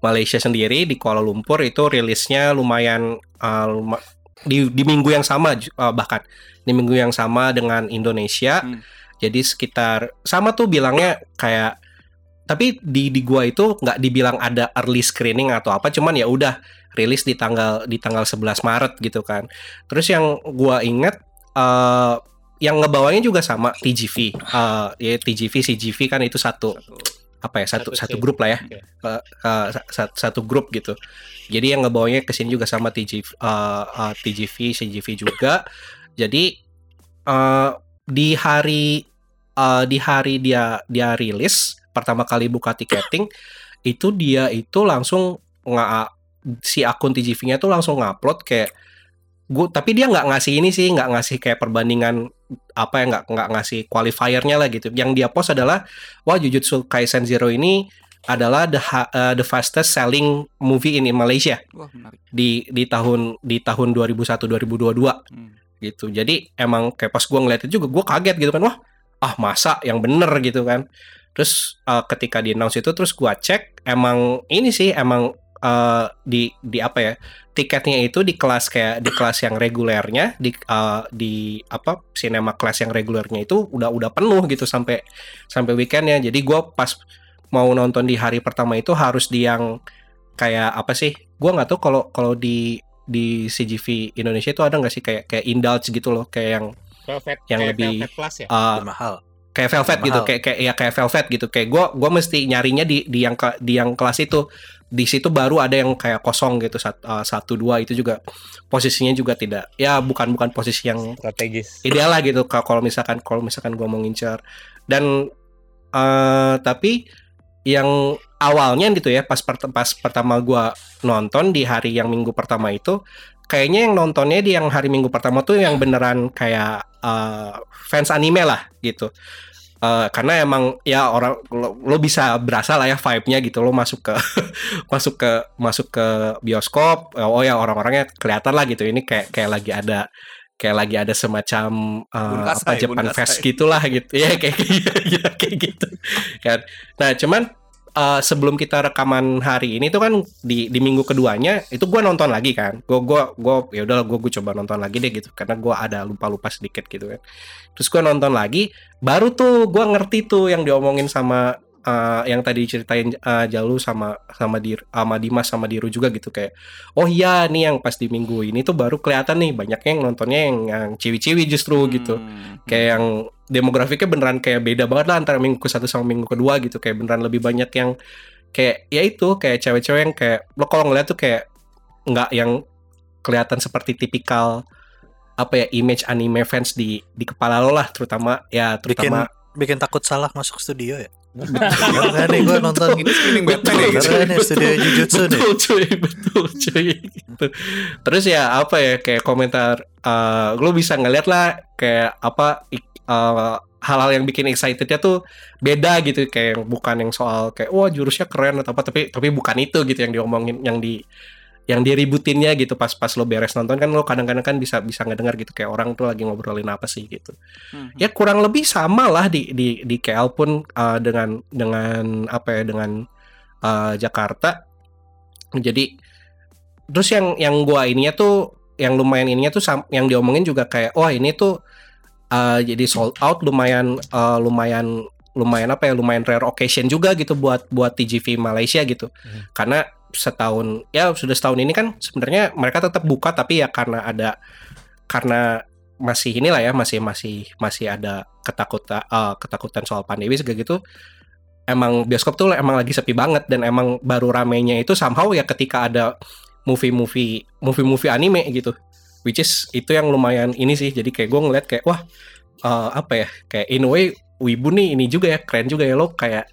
Malaysia sendiri di Kuala Lumpur itu rilisnya lumayan uh, luma- di di minggu yang sama uh, bahkan di minggu yang sama dengan Indonesia. Hmm. Jadi sekitar sama tuh bilangnya kayak tapi di di gua itu nggak dibilang ada early screening atau apa cuman ya udah rilis di tanggal di tanggal 11 Maret gitu kan. Terus yang gua inget eh yang ngebawanya juga sama TGV. Eh ya TGV CGV kan itu satu apa ya satu Satu satu grup lah ya. Oke. Eh, eh, sa- sa- satu grup gitu. Jadi yang ngebawanya ke sini juga sama TGV eh, eh, TGV CGV juga. Jadi eh di hari eh, di hari dia dia rilis pertama kali buka tiketing itu dia itu langsung nggak si akun TGV-nya tuh langsung ngupload kayak gue tapi dia nggak ngasih ini sih nggak ngasih kayak perbandingan apa ya nggak nggak ngasih qualifiernya lah gitu yang dia post adalah wah Jujutsu Kaisen Zero ini adalah the ha- uh, the fastest selling movie in Malaysia Wah, menarik. di di tahun di tahun 2001 2022 Hmm. gitu jadi emang kayak pas gua ngeliat itu juga gua kaget gitu kan wah ah masa yang bener gitu kan terus uh, ketika di announce itu terus gua cek emang ini sih emang uh, di di apa ya tiketnya itu di kelas kayak di kelas yang regulernya di uh, di apa cinema kelas yang regulernya itu udah udah penuh gitu sampai sampai weekendnya jadi gua pas mau nonton di hari pertama itu harus di yang kayak apa sih gua nggak tahu kalau kalau di di CGV Indonesia itu ada nggak sih kayak kayak indulge gitu loh kayak yang Velvet, Yang kayak lebih, Velvet Plus ya. uh, Lebih mahal. Kayak velvet Mahal. gitu kayak kayak ya kayak velvet gitu kayak gua gua mesti nyarinya di di yang ke- di yang kelas itu di situ baru ada yang kayak kosong gitu uh, satu dua itu juga posisinya juga tidak ya bukan bukan posisi yang Strategis. ideal lah gitu ka- kalau misalkan kalau misalkan gua mau ngincer dan eh tapi yang awalnya gitu ya pas pert- pas pertama gua nonton di hari yang minggu pertama itu kayaknya yang nontonnya di yang hari minggu pertama tuh yang beneran kayak eh, fans anime lah gitu. Eh, karena emang ya orang lo, lo bisa berasa lah ya vibe-nya gitu. Lo masuk ke masuk ke masuk ke bioskop oh ya orang-orangnya kelihatan lah gitu. Ini kayak kayak lagi ada kayak lagi ada semacam uh, Bunkasai, apa bunkasai. Fest gitulah gitu. Ya kayak kayak, kayak gitu kan. Nah cuman uh, sebelum kita rekaman hari ini tuh kan di di minggu keduanya itu gua nonton lagi kan. Gua gua gua ya udah gua gua coba nonton lagi deh gitu. Karena gua ada lupa lupa sedikit gitu kan. Terus gua nonton lagi baru tuh gua ngerti tuh yang diomongin sama uh, yang tadi ceritain uh, Jalu sama sama Dir sama Dimas sama Diru juga gitu kayak oh iya nih yang pas di minggu ini tuh baru kelihatan nih banyaknya yang nontonnya yang yang ciwi-ciwi justru gitu Hmm. kayak yang demografiknya beneran kayak beda banget lah antara minggu ke satu sama minggu kedua gitu kayak beneran lebih banyak yang kayak ya itu kayak cewek-cewek yang kayak lo kalau ngeliat tuh kayak nggak yang kelihatan seperti tipikal apa ya image anime fans di di kepala lo lah terutama ya Bikin terutama bikin takut salah masuk studio ya. Karena nih gue nonton Ini screening Batman gitu. Karena nih studio Jujutsu nih. betul cuy betul cuy gitu. terus ya apa ya kayak komentar eh lo bisa ngeliat lah kayak apa eh, hal-hal yang bikin excitednya tuh beda gitu kayak bukan yang soal kayak wah jurusnya keren atau apa tapi tapi bukan itu gitu yang diomongin yang di yang diributinnya gitu pas pas lo beres nonton kan lo kadang-kadang kan bisa bisa ngedengar gitu kayak orang tuh lagi ngobrolin apa sih gitu Hmm. ya kurang lebih sama lah di di di KL pun uh, dengan dengan apa ya dengan uh, Jakarta jadi terus yang yang gua ininya tuh yang lumayan ininya tuh sam- yang diomongin juga kayak wah ini tuh uh, jadi sold out lumayan uh, lumayan lumayan apa ya lumayan rare occasion juga gitu buat buat TGV Malaysia gitu Hmm. karena setahun ya sudah setahun ini kan sebenarnya mereka tetap buka tapi ya karena ada karena masih inilah ya masih masih masih ada ketakutan eh, ketakutan soal pandemi segala gitu emang bioskop tuh emang lagi sepi banget dan emang baru ramenya itu somehow ya ketika ada movie-movie movie-movie anime gitu. Which is itu yang lumayan ini sih jadi kayak gue ngeliat kayak wah eh, apa ya kayak in a way wibu nih ini juga ya keren juga ya lo kayak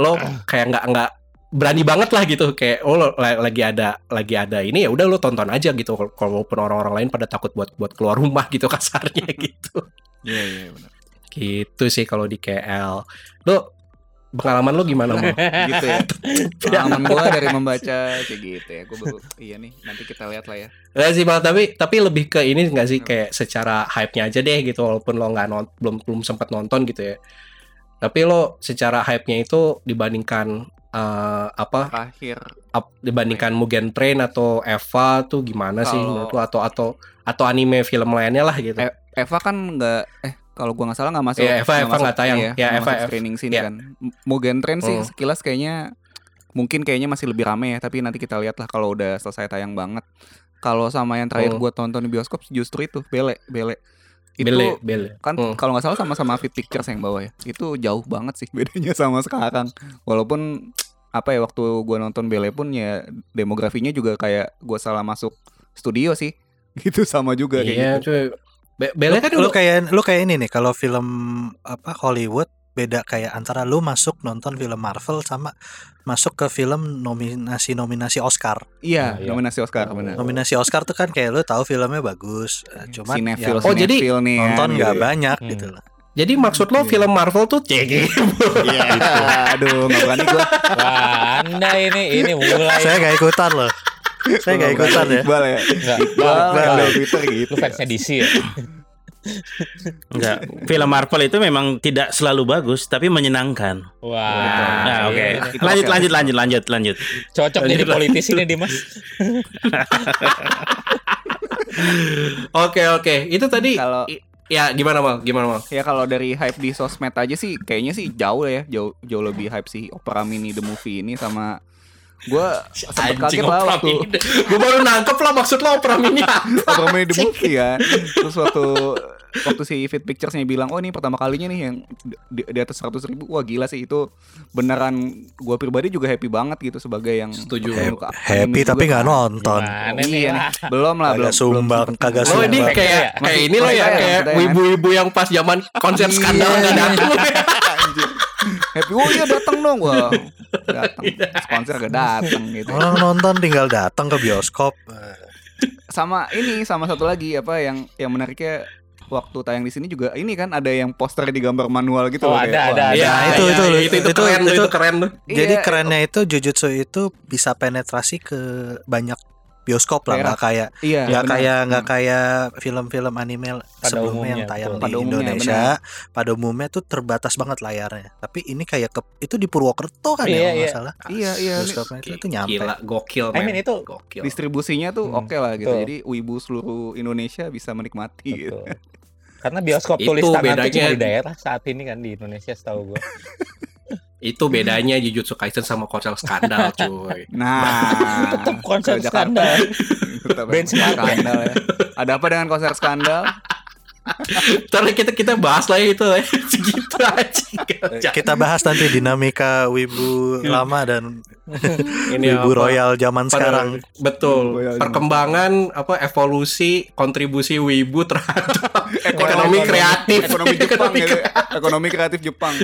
lo kayak nggak nggak berani banget lah gitu kayak oh lo la- lagi ada lagi ada ini ya udah lo tonton aja gitu Kalau- walaupun orang-orang lain pada takut buat buat keluar rumah gitu kasarnya gitu Iya iya benar. gitu sih kalau di KL lo pengalaman lo gimana mau Gitu ya. Pengalaman gue dari membaca kayak gitu ya. Gue baru iya nih nanti kita lihat lah ya. Gak sih Bang, tapi tapi lebih ke ini nggak sih kayak secara hype-nya aja deh gitu walaupun lo nggak belum belum sempat nonton gitu ya. Tapi lo secara hype-nya itu dibandingkan eh, apa Terakhir ap- dibandingkan Mugen Train atau Eva tuh gimana sih Kalau- menurut atau atau atau anime film lainnya lah gitu. Eh, Eva kan nggak eh kalau gua nggak salah nggak masuk. Iya, Eva- Eva nggak tayang. iya, Ya, Eva- screening sini iya. kan. M- Mugen Train sih Hmm. sekilas kayaknya mungkin kayaknya masih lebih rame ya, tapi nanti kita lihat lah kalau udah selesai tayang banget. Kalau sama yang terakhir Hmm. gua tonton di bioskop justru itu Bele, Bele. Itu Bele, bele. kan Hmm. kalau nggak salah sama-sama Fit Pictures yang bawa ya. Itu jauh banget sih bedanya sama sekarang. Walaupun apa ya waktu gua nonton Bele pun ya demografinya juga kayak gua salah masuk studio sih. Gitu sama juga kayak Iya, gitu. cuy. Be- Bele kan lu dulu kayak lu kayak ini nih kalau film apa Hollywood beda kayak antara lu masuk nonton film Marvel sama masuk ke film nominasi nominasi Oscar. Iya, Nah, iya. nominasi Oscar Oh. benar. Nominasi Oscar tuh kan kayak lu tahu filmnya bagus, eh, cuman Cinefil, yang Oh, jadi nih nonton kan, nggak gitu. banyak Hmm. gitu loh. Jadi maksud lo Iya. film Marvel tuh cek Iya. Aduh, nggak berani gua. Wah, Anda ini ini mulai Saya nggak ikutan loh. Saya nggak ikutan ya. Iqbal ya. Enggak, Iqbal Bal, yang Bal. di Twitter gitu. Lu fansnya DC ya? Enggak. Film Marvel itu memang tidak selalu bagus, tapi menyenangkan. Wah. Nah, oke. iya. Itu Lanjut, lanjut, lanjut, lanjut, lanjut. Cocok jadi politisi nih Dimas. Oke oke, itu tadi Kalau ya gimana mal? Gimana mal? ya kalau dari hype di sosmed aja sih kayaknya sih jauh ya, jauh jauh lebih hype sih Opera Mini the movie ini sama gua sempet kaget lah waktu Gue baru nangkep lah maksud lo opera mini apa? Opera Mini the movie ya. Terus waktu waktu si Fit Pictures-nya bilang, "Oh, ini pertama kalinya nih yang di, di atas 100 ribu Wah, gila sih itu beneran gua pribadi juga happy banget gitu sebagai yang Setuju. Happy anime tapi nggak nonton. Gimana Iya nih? Belum lah, belum. Kagak sumbang, belum. kagak Lo ini sumbang. kayak ya? kayak ini lo ya Masih kayak tayang, ibu-ibu yang pas zaman konser Iya. skandal nggak datang. Happy, oh iya datang dong gua. Datang. Sponsor gak datang gitu. Orang nonton tinggal datang ke bioskop. Sama ini sama satu lagi apa yang yang menariknya waktu tayang di sini juga ini kan ada yang poster digambar manual gitu Oh, loh, ada, kayak, ada, ada. Iya, itu, iya, itu, iya, itu, itu, itu itu, keren tuh, itu. itu keren. Jadi Iya, kerennya itu Jujutsu itu bisa penetrasi ke banyak bioskop lah, nggak kayak Iya, nggak kayak nggak Hmm. kayak film-film anime sebelumnya umumnya, yang tayang betul. di Pada umumnya, Indonesia. Pada umumnya tuh terbatas banget layarnya. Tapi ini kayak ke, itu di Purwokerto kan Iya, ya kalau nggak iya. salah. Iya, iya. Bioskopnya itu, itu nyampe. Gila, gokil I men. mean, itu- gokil. distribusinya tuh Hmm, oke lah gitu. betul. Jadi wibu seluruh Indonesia bisa menikmati gitu. Betul. Karena bioskop Itu tulis tangan tuh bedanya. cuma di daerah saat ini kan di Indonesia setahu gue. Itu bedanya Jujutsu Kaisen sama konser skandal, cuy. Nah, Tetap Jakarta. skandal. Tetap Benchmark. skandal ya. Ada apa dengan konser skandal? Ntar kita kita bahas lah itu ya. Segitu aja. Kita bahas nanti dinamika wibu lama dan Ini wibu apa? royal zaman Pada- sekarang. Betul. Royal Perkembangan apa evolusi kontribusi wibu terhadap ekonomi kreatif. Ekonomi Jepang Ekonomi gitu. Ekonomi kreatif Jepang.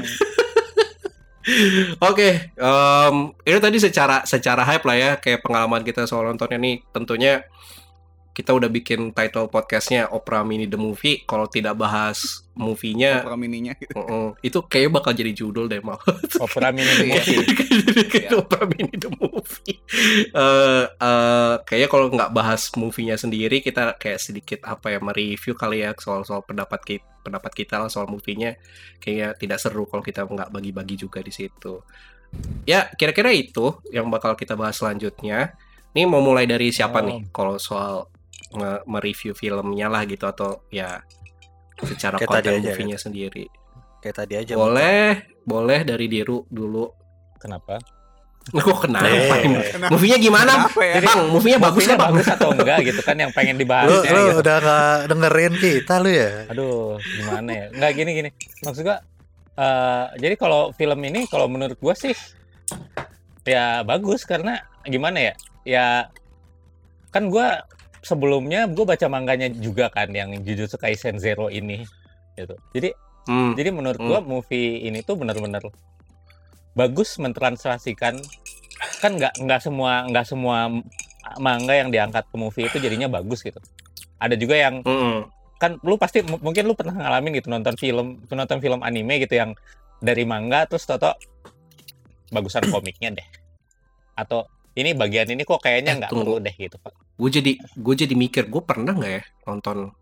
Oke, em, itu tadi secara secara hype lah ya, kayak pengalaman kita soal nontonnya nih. Tentunya kita udah bikin title podcastnya Opera Mini the Movie. Kalau tidak bahas movie-nya, Opera mininya gitu. mm-mm, itu kayaknya bakal jadi judul deh mal. Opera mini the movie. Itu Opera Mini the Movie. Eh, eh, kayaknya kalau nggak bahas movie-nya sendiri, kita kayak sedikit apa ya mereview kali ya soal soal pendapat kita pendapat kita lah soal movie-nya. Kayaknya tidak seru kalau kita nggak bagi-bagi juga di situ. Ya, kira-kira itu yang bakal kita bahas selanjutnya. Ini mau mulai dari siapa Oh. nih? Kalau soal mereview filmnya lah gitu atau ya secara Kayak konten movie-nya sendiri. Kayak tadi aja. Boleh, boleh dari Diru dulu. Kenapa? Kok kenapa? Eh. Movie-nya gimana? Kenapa ya? Bang, movie-nya bagus Bang? bagus atau enggak gitu kan yang pengen dibahas Lu, ya, lu gitu. udah gak dengerin kita lu ya? Aduh, gimana ya? Nggak gini gini. Maksud gua eh, jadi kalau film ini kalau menurut gua sih ya bagus karena gimana ya? Ya kan gua sebelumnya gua baca manganya juga kan yang Jujutsu Kaisen Zero ini gitu. Jadi Hmm. jadi menurut Hmm. gua movie ini tuh benar-benar bagus mentranslasikan kan nggak nggak semua nggak semua manga yang diangkat ke movie itu jadinya bagus gitu. Ada juga yang Mm-mm. kan lu pasti mungkin lu pernah ngalamin gitu nonton film nonton film anime gitu yang dari manga terus toto bagusan komiknya deh atau ini bagian ini kok kayaknya Eh, nggak perlu deh gitu pak Gue jadi gue jadi mikir gue pernah nggak ya nonton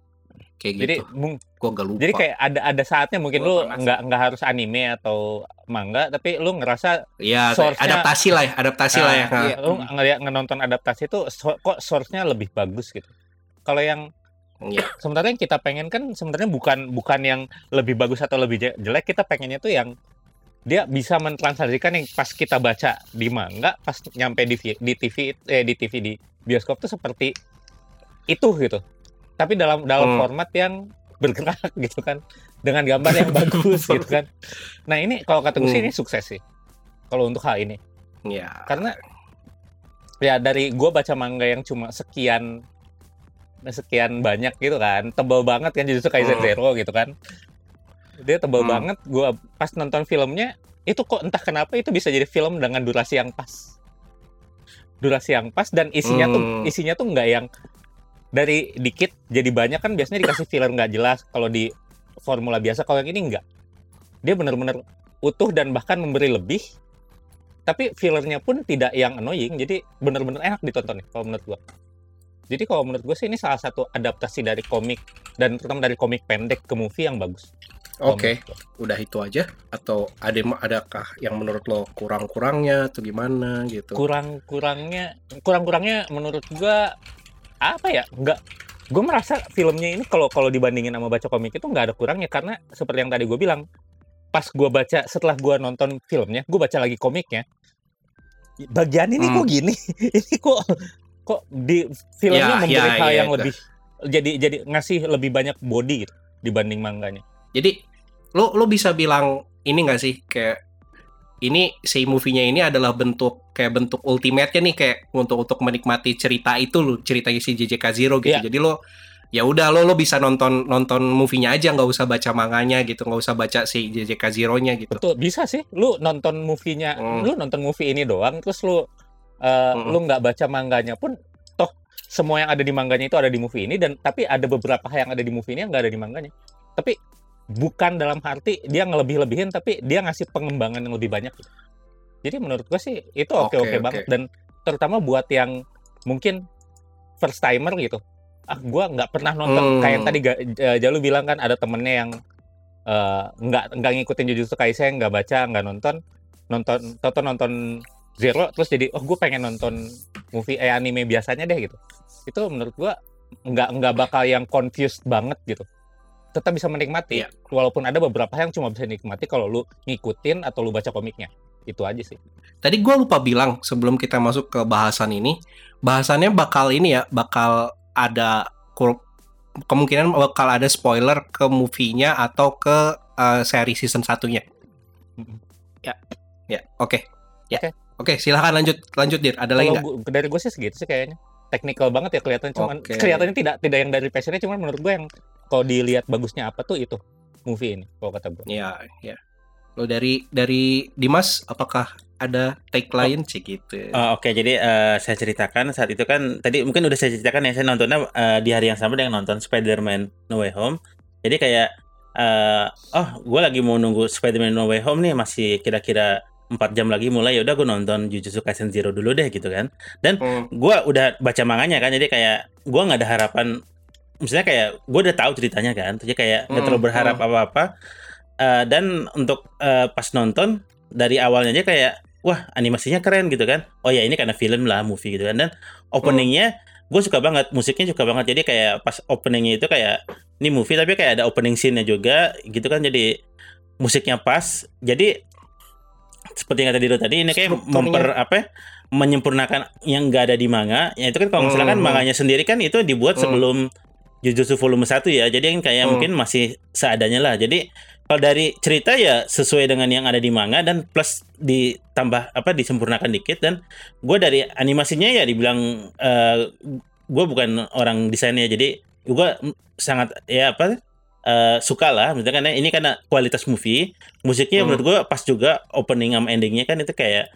kayak jadi gitu. mung- Gue gak lupa. jadi kayak ada ada saatnya mungkin Gua lu nggak nggak harus anime atau manga tapi lu ngerasa ya source-nya- adaptasi lah ya, adaptasi lah ya. Ah, Nah, iya. lu ngeliat nonton adaptasi itu so- kok source-nya lebih bagus gitu kalau yang Iya. sebenarnya yang kita pengen kan sebenarnya bukan bukan yang lebih bagus atau lebih je- jelek kita pengennya tuh yang dia bisa mentranslasikan yang pas kita baca di manga pas nyampe di di TV eh di TV di bioskop tuh seperti itu gitu tapi dalam dalam Hmm. format yang bergerak gitu kan dengan gambar yang bagus gitu kan nah ini kalau kata gue sih Hmm. ini sukses sih kalau untuk hal ini Iya. karena ya dari gua baca manga yang cuma sekian sekian banyak gitu kan tebel banget kan justru Kaisen Hmm. Zero gitu kan dia tebel Hmm. banget gua pas nonton filmnya itu kok entah kenapa itu bisa jadi film dengan durasi yang pas durasi yang pas dan isinya tuh Hmm. isinya tuh nggak yang dari dikit jadi banyak kan biasanya dikasih filler nggak jelas kalau di formula biasa kalau yang ini enggak dia benar-benar utuh dan bahkan memberi lebih tapi fillernya pun tidak yang annoying jadi benar-benar enak ditonton nih kalau menurut gua jadi kalau menurut gue sih ini salah satu adaptasi dari komik dan terutama dari komik pendek ke movie yang bagus Oke, gua. udah itu aja atau ada adakah yang menurut lo kurang-kurangnya atau gimana gitu? kurang-kurangnya kurang-kurangnya menurut gua apa ya nggak gue merasa filmnya ini kalau kalau dibandingin sama baca komik itu nggak ada kurangnya karena seperti yang tadi gue bilang pas gua baca setelah gua nonton filmnya gue baca lagi komiknya bagian ini Hmm. kok gini ini kok kok di filmnya Ya, memberi ya, hal ya, yang itu. lebih jadi jadi ngasih lebih banyak body gitu dibanding manganya Jadi lo lo bisa bilang ini gak sih kayak ini si movie-nya ini adalah bentuk kayak bentuk ultimate-nya nih kayak untuk untuk menikmati cerita itu lo cerita si JJK Zero gitu. Iya. Jadi lo ya udah lo lo bisa nonton nonton movie-nya aja nggak usah baca manganya gitu nggak usah baca si JJK Zero-nya gitu. Betul, bisa sih. Lu nonton movie-nya, Hmm. lu nonton movie ini doang, terus lu uh, Hmm. lu nggak baca manganya pun, toh semua yang ada di manganya itu ada di movie ini dan tapi ada beberapa yang ada di movie ini yang nggak ada di manganya. Tapi bukan dalam arti dia ngelebih-lebihin, tapi dia ngasih pengembangan yang lebih banyak. gitu. Jadi menurut gua sih itu Oke, oke. banget dan terutama buat yang mungkin first timer gitu. Ah, gua nggak pernah nonton Hmm. kayak yang tadi Ga- eh, Jalu bilang kan ada temennya yang eh, nggak nggak ngikutin Jujutsu Kaisen nggak baca nggak nonton nonton tonton nonton Zero terus jadi oh gue pengen nonton movie eh anime biasanya deh gitu itu menurut gua nggak nggak bakal yang confused banget gitu tetap bisa menikmati Iya. walaupun ada beberapa yang cuma bisa dinikmati kalau lu ngikutin atau lu baca komiknya itu aja sih Tadi gue lupa bilang sebelum kita masuk ke bahasan ini, bahasannya bakal ini ya, bakal ada kemungkinan bakal ada spoiler ke movie-nya atau ke eh, seri season satunya. Ya, ya, oke, ya, Oke. silahkan lanjut, lanjut dir. Ada lagi kalau nggak? dari gue sih segitu sih kayaknya teknikal banget ya kelihatan cuman Oke. kelihatannya tidak tidak yang dari passionnya cuman menurut gue yang kalau dilihat bagusnya apa tuh itu movie ini kalau kata gue Ya, ya. Lo dari dari Dimas, apakah ada take lain sih gitu? Oh, Oke, jadi eh, saya ceritakan saat itu kan tadi mungkin udah saya ceritakan ya saya nontonnya eh, di hari yang sama dengan nonton Spider-Man No Way Home. Jadi kayak eh, oh, gue lagi mau nunggu Spider-Man No Way Home nih masih kira-kira 4 jam lagi mulai ya udah gue nonton Jujutsu Kaisen Zero dulu deh gitu kan. Hmm, gue udah baca manganya kan jadi kayak gue nggak ada harapan misalnya kayak gue udah tahu ceritanya kan jadi kayak nggak Hmm, terlalu berharap apa-apa Eh, dan untuk eh, pas nonton dari awalnya aja kayak wah animasinya keren gitu kan oh ya ini karena film lah movie gitu kan dan openingnya gue suka banget musiknya suka banget jadi kayak pas openingnya itu kayak ini movie tapi kayak ada opening scene-nya juga gitu kan jadi musiknya pas. Jadi seperti yang kata Diro tadi ini kayak memper apa ya, menyempurnakan yang enggak ada di manga. Ya itu kan kalau misalkan Hmm. manganya sendiri kan itu dibuat Hmm. sebelum Jujutsu volume 1 ya. Jadi kan kayak Hmm. mungkin masih seadanya lah. Jadi kalau dari cerita ya sesuai dengan yang ada di manga dan plus ditambah apa disempurnakan dikit dan gue dari animasinya ya dibilang eh gue bukan orang desainnya jadi gue sangat ya apa eh, suka lah misalkan ini karena kualitas movie musiknya Hmm. menurut gue pas juga opening sama endingnya kan itu kayak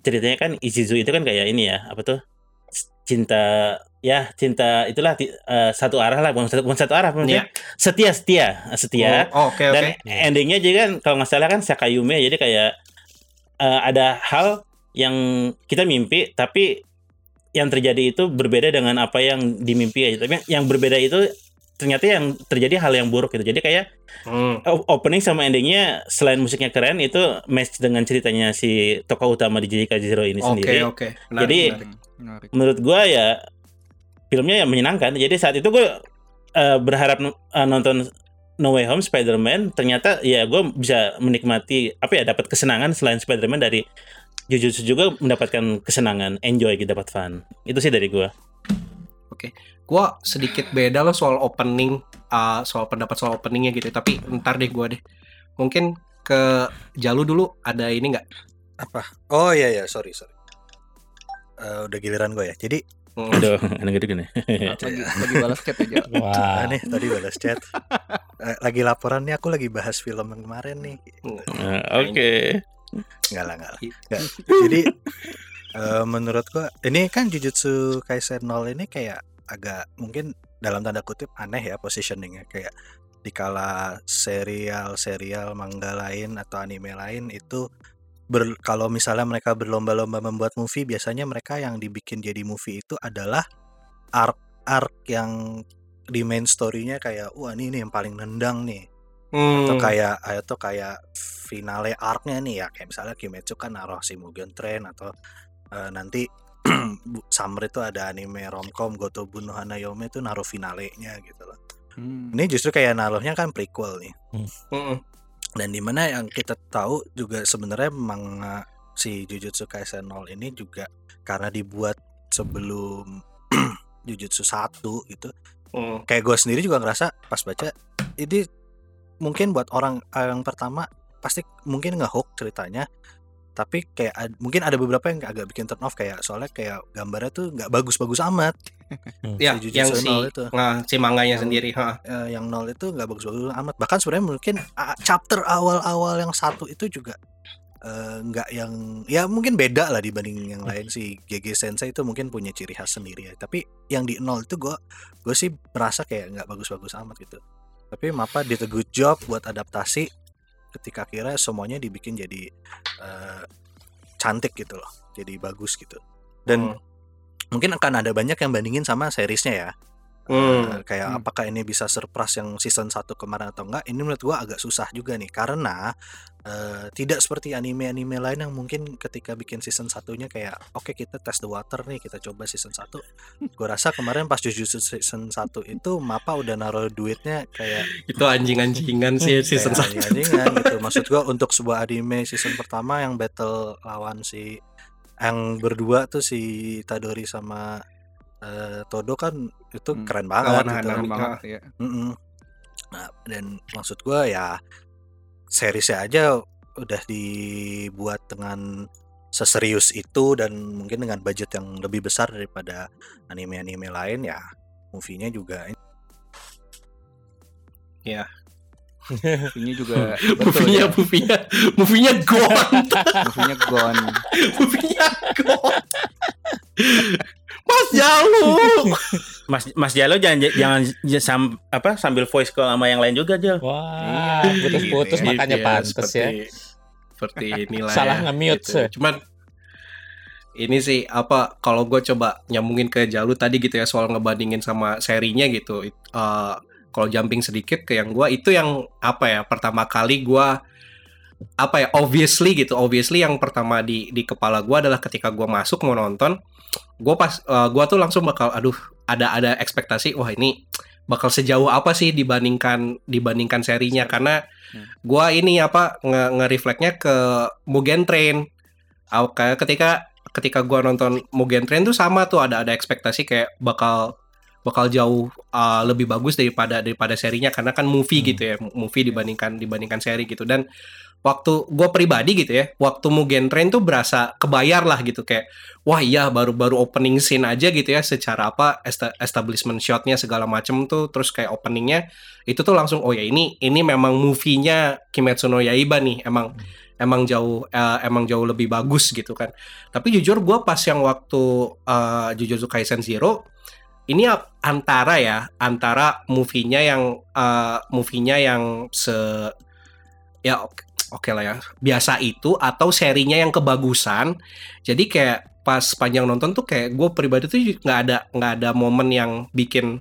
ceritanya kan Ichizu itu kan kayak ini ya apa tuh cinta ya cinta itulah eh, satu arah lah bukan satu, bukan satu arah maksudnya setia setia setia Oh, Oke oke. dan endingnya juga kan kalau nggak salah kan Sakayume jadi kayak eh, ada hal yang kita mimpi tapi yang terjadi itu berbeda dengan apa yang dimimpi aja tapi yang berbeda itu ternyata yang terjadi hal yang buruk gitu jadi kayak Hmm. opening sama endingnya selain musiknya keren itu match dengan ceritanya si tokoh utama di JJK Zero ini Oke sendiri oke. Menarik, Jadi- menarik. Menarik. menurut gua ya filmnya yang menyenangkan. Jadi saat itu gue eh, berharap eh, nonton No Way Home Spider-Man. Ternyata ya gue bisa menikmati apa ya dapat kesenangan selain Spider-Man dari Jujutsu juga mendapatkan kesenangan, enjoy gitu dapat fun. Itu sih dari gua. Gua sedikit beda loh soal opening, uh, soal pendapat soal openingnya gitu. Tapi ntar deh gua deh. Mungkin ke Jalu dulu ada ini nggak? Apa? Oh iya ya, sorry sorry. Eh, udah giliran gue ya. Jadi. Aduh, anak gede gini. Lagi, lagi balas chat aja. Wah. ah, nih tadi balas chat. Eh, lagi laporan nih aku lagi bahas film yang kemarin nih. Eh, Oke. Enggak lah, enggak lah. Enggak. Jadi eh, menurut gua ini kan Jujutsu Kaisen 0 ini kayak agak mungkin dalam tanda kutip aneh ya positioningnya kayak dikala serial-serial manga lain atau anime lain itu ber, kalau misalnya mereka berlomba-lomba membuat movie biasanya mereka yang dibikin jadi movie itu adalah arc-arc yang di main story-nya kayak wah ini nih yang paling nendang nih atau Hmm. kayak atau kayak finale arc-nya nih ya kayak misalnya Kimetsu kan naruh si Mugen Train atau eh, nanti Summer itu ada anime romcom Goto Buno Hanayome itu naruh finalenya gitu loh. Hmm. Ini justru kayak naruhnya kan prequel nih. Hmm. Dan di mana yang kita tahu juga sebenarnya manga si Jujutsu Kaisen 0 ini juga karena dibuat sebelum Jujutsu 1 gitu Hmm. kayak gue sendiri juga ngerasa pas baca ini mungkin buat orang eh, yang pertama pasti mungkin nggak hook ceritanya tapi kayak ad- mungkin ada beberapa yang agak bikin turn off kayak soalnya kayak gambarnya tuh nggak bagus-bagus amat. Ya, Si yang si, nol itu. nah, si manganya Yang- sendiri, ha. Eh, yang nol itu nggak bagus-bagus amat. Bahkan sebenarnya mungkin ah, chapter awal-awal yang satu itu juga eh, nggak yang ya mungkin beda lah dibanding yang lain. Si GG Sensei itu mungkin punya ciri khas sendiri ya. Tapi yang di nol itu gue gue sih merasa kayak nggak bagus-bagus amat gitu. Tapi Mapa did a good job buat adaptasi ketika kira semuanya dibikin jadi eh, cantik gitu loh jadi bagus gitu dan Hmm. mungkin akan ada banyak yang bandingin sama seriesnya ya Hmm. Eh, kayak Hmm. apakah ini bisa surprise yang season 1 kemarin atau enggak ini menurut gua agak susah juga nih karena eh, tidak seperti anime-anime lain yang mungkin ketika bikin season satunya kayak oke kita test the water nih kita coba season 1 gua rasa kemarin pas Jujutsu season 1 itu Mapa udah naruh duitnya kayak Itu anjing-anjingan sih season kayak 1. anjing-anjingan gitu maksud gua untuk sebuah anime season pertama yang battle lawan si yang berdua tuh si Tadori sama eh, Todo kan itu Hmm. keren banget Lawan gitu. Keren banget ya. Mm-mm. Nah, dan maksud gua ya seriesnya aja udah dibuat dengan seserius itu dan mungkin dengan budget yang lebih besar daripada anime-anime lain ya movie-nya juga Movie-nya juga Movie-nya, ya. movie-nya, movie-nya gone, Movie-nya gone. movie-nya gone. Mas Jalu. Mas Mas Jalo jangan jangan sam, apa sambil voice call sama yang lain juga Jal. Wah, Iya, putus-putus gitu makanya Iya, pantes seperti, ya. Seperti inilah Salah ya, nge-mute, gitu. sih. Cuman ini sih apa kalau gue coba nyambungin ke Jalu tadi gitu ya soal ngebandingin sama serinya gitu. It- eh, kalau jumping sedikit ke yang gue itu yang apa ya pertama kali gue apa ya obviously gitu obviously yang pertama di di kepala gue adalah ketika gue masuk mau nonton gue pas gue tuh langsung bakal aduh ada ada ekspektasi wah ini bakal sejauh apa sih dibandingkan dibandingkan serinya karena Hmm. gua ini apa nge nge-reflectnya ke Mugen Train. Kayak ketika ketika gua nonton Mugen Train tuh sama tuh ada ada ekspektasi kayak bakal bakal jauh uh, lebih bagus daripada daripada serinya. Karena kan movie Hmm. gitu ya movie dibandingkan dibandingkan seri gitu. Dan waktu gue pribadi gitu ya waktu Mugen Train tuh berasa kebayar lah gitu. Kayak wah iya baru baru opening scene aja gitu ya secara apa esta- establishment shotnya segala macem tuh terus kayak openingnya itu tuh langsung oh ya ini ini memang movie-nya Kimetsu no Yaiba nih. Emang emang jauh eh, emang jauh lebih bagus gitu kan. Tapi jujur gue pas yang waktu eh, Jujutsu Kaisen Zero ini antara ya antara movie-nya yang eh, movie-nya yang se ya oke oke lah ya biasa itu atau serinya yang kebagusan jadi kayak pas panjang nonton tuh kayak gue pribadi tuh nggak ada nggak ada momen yang bikin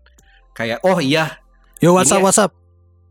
kayak oh iya Yo WhatsApp Ini- WhatsApp.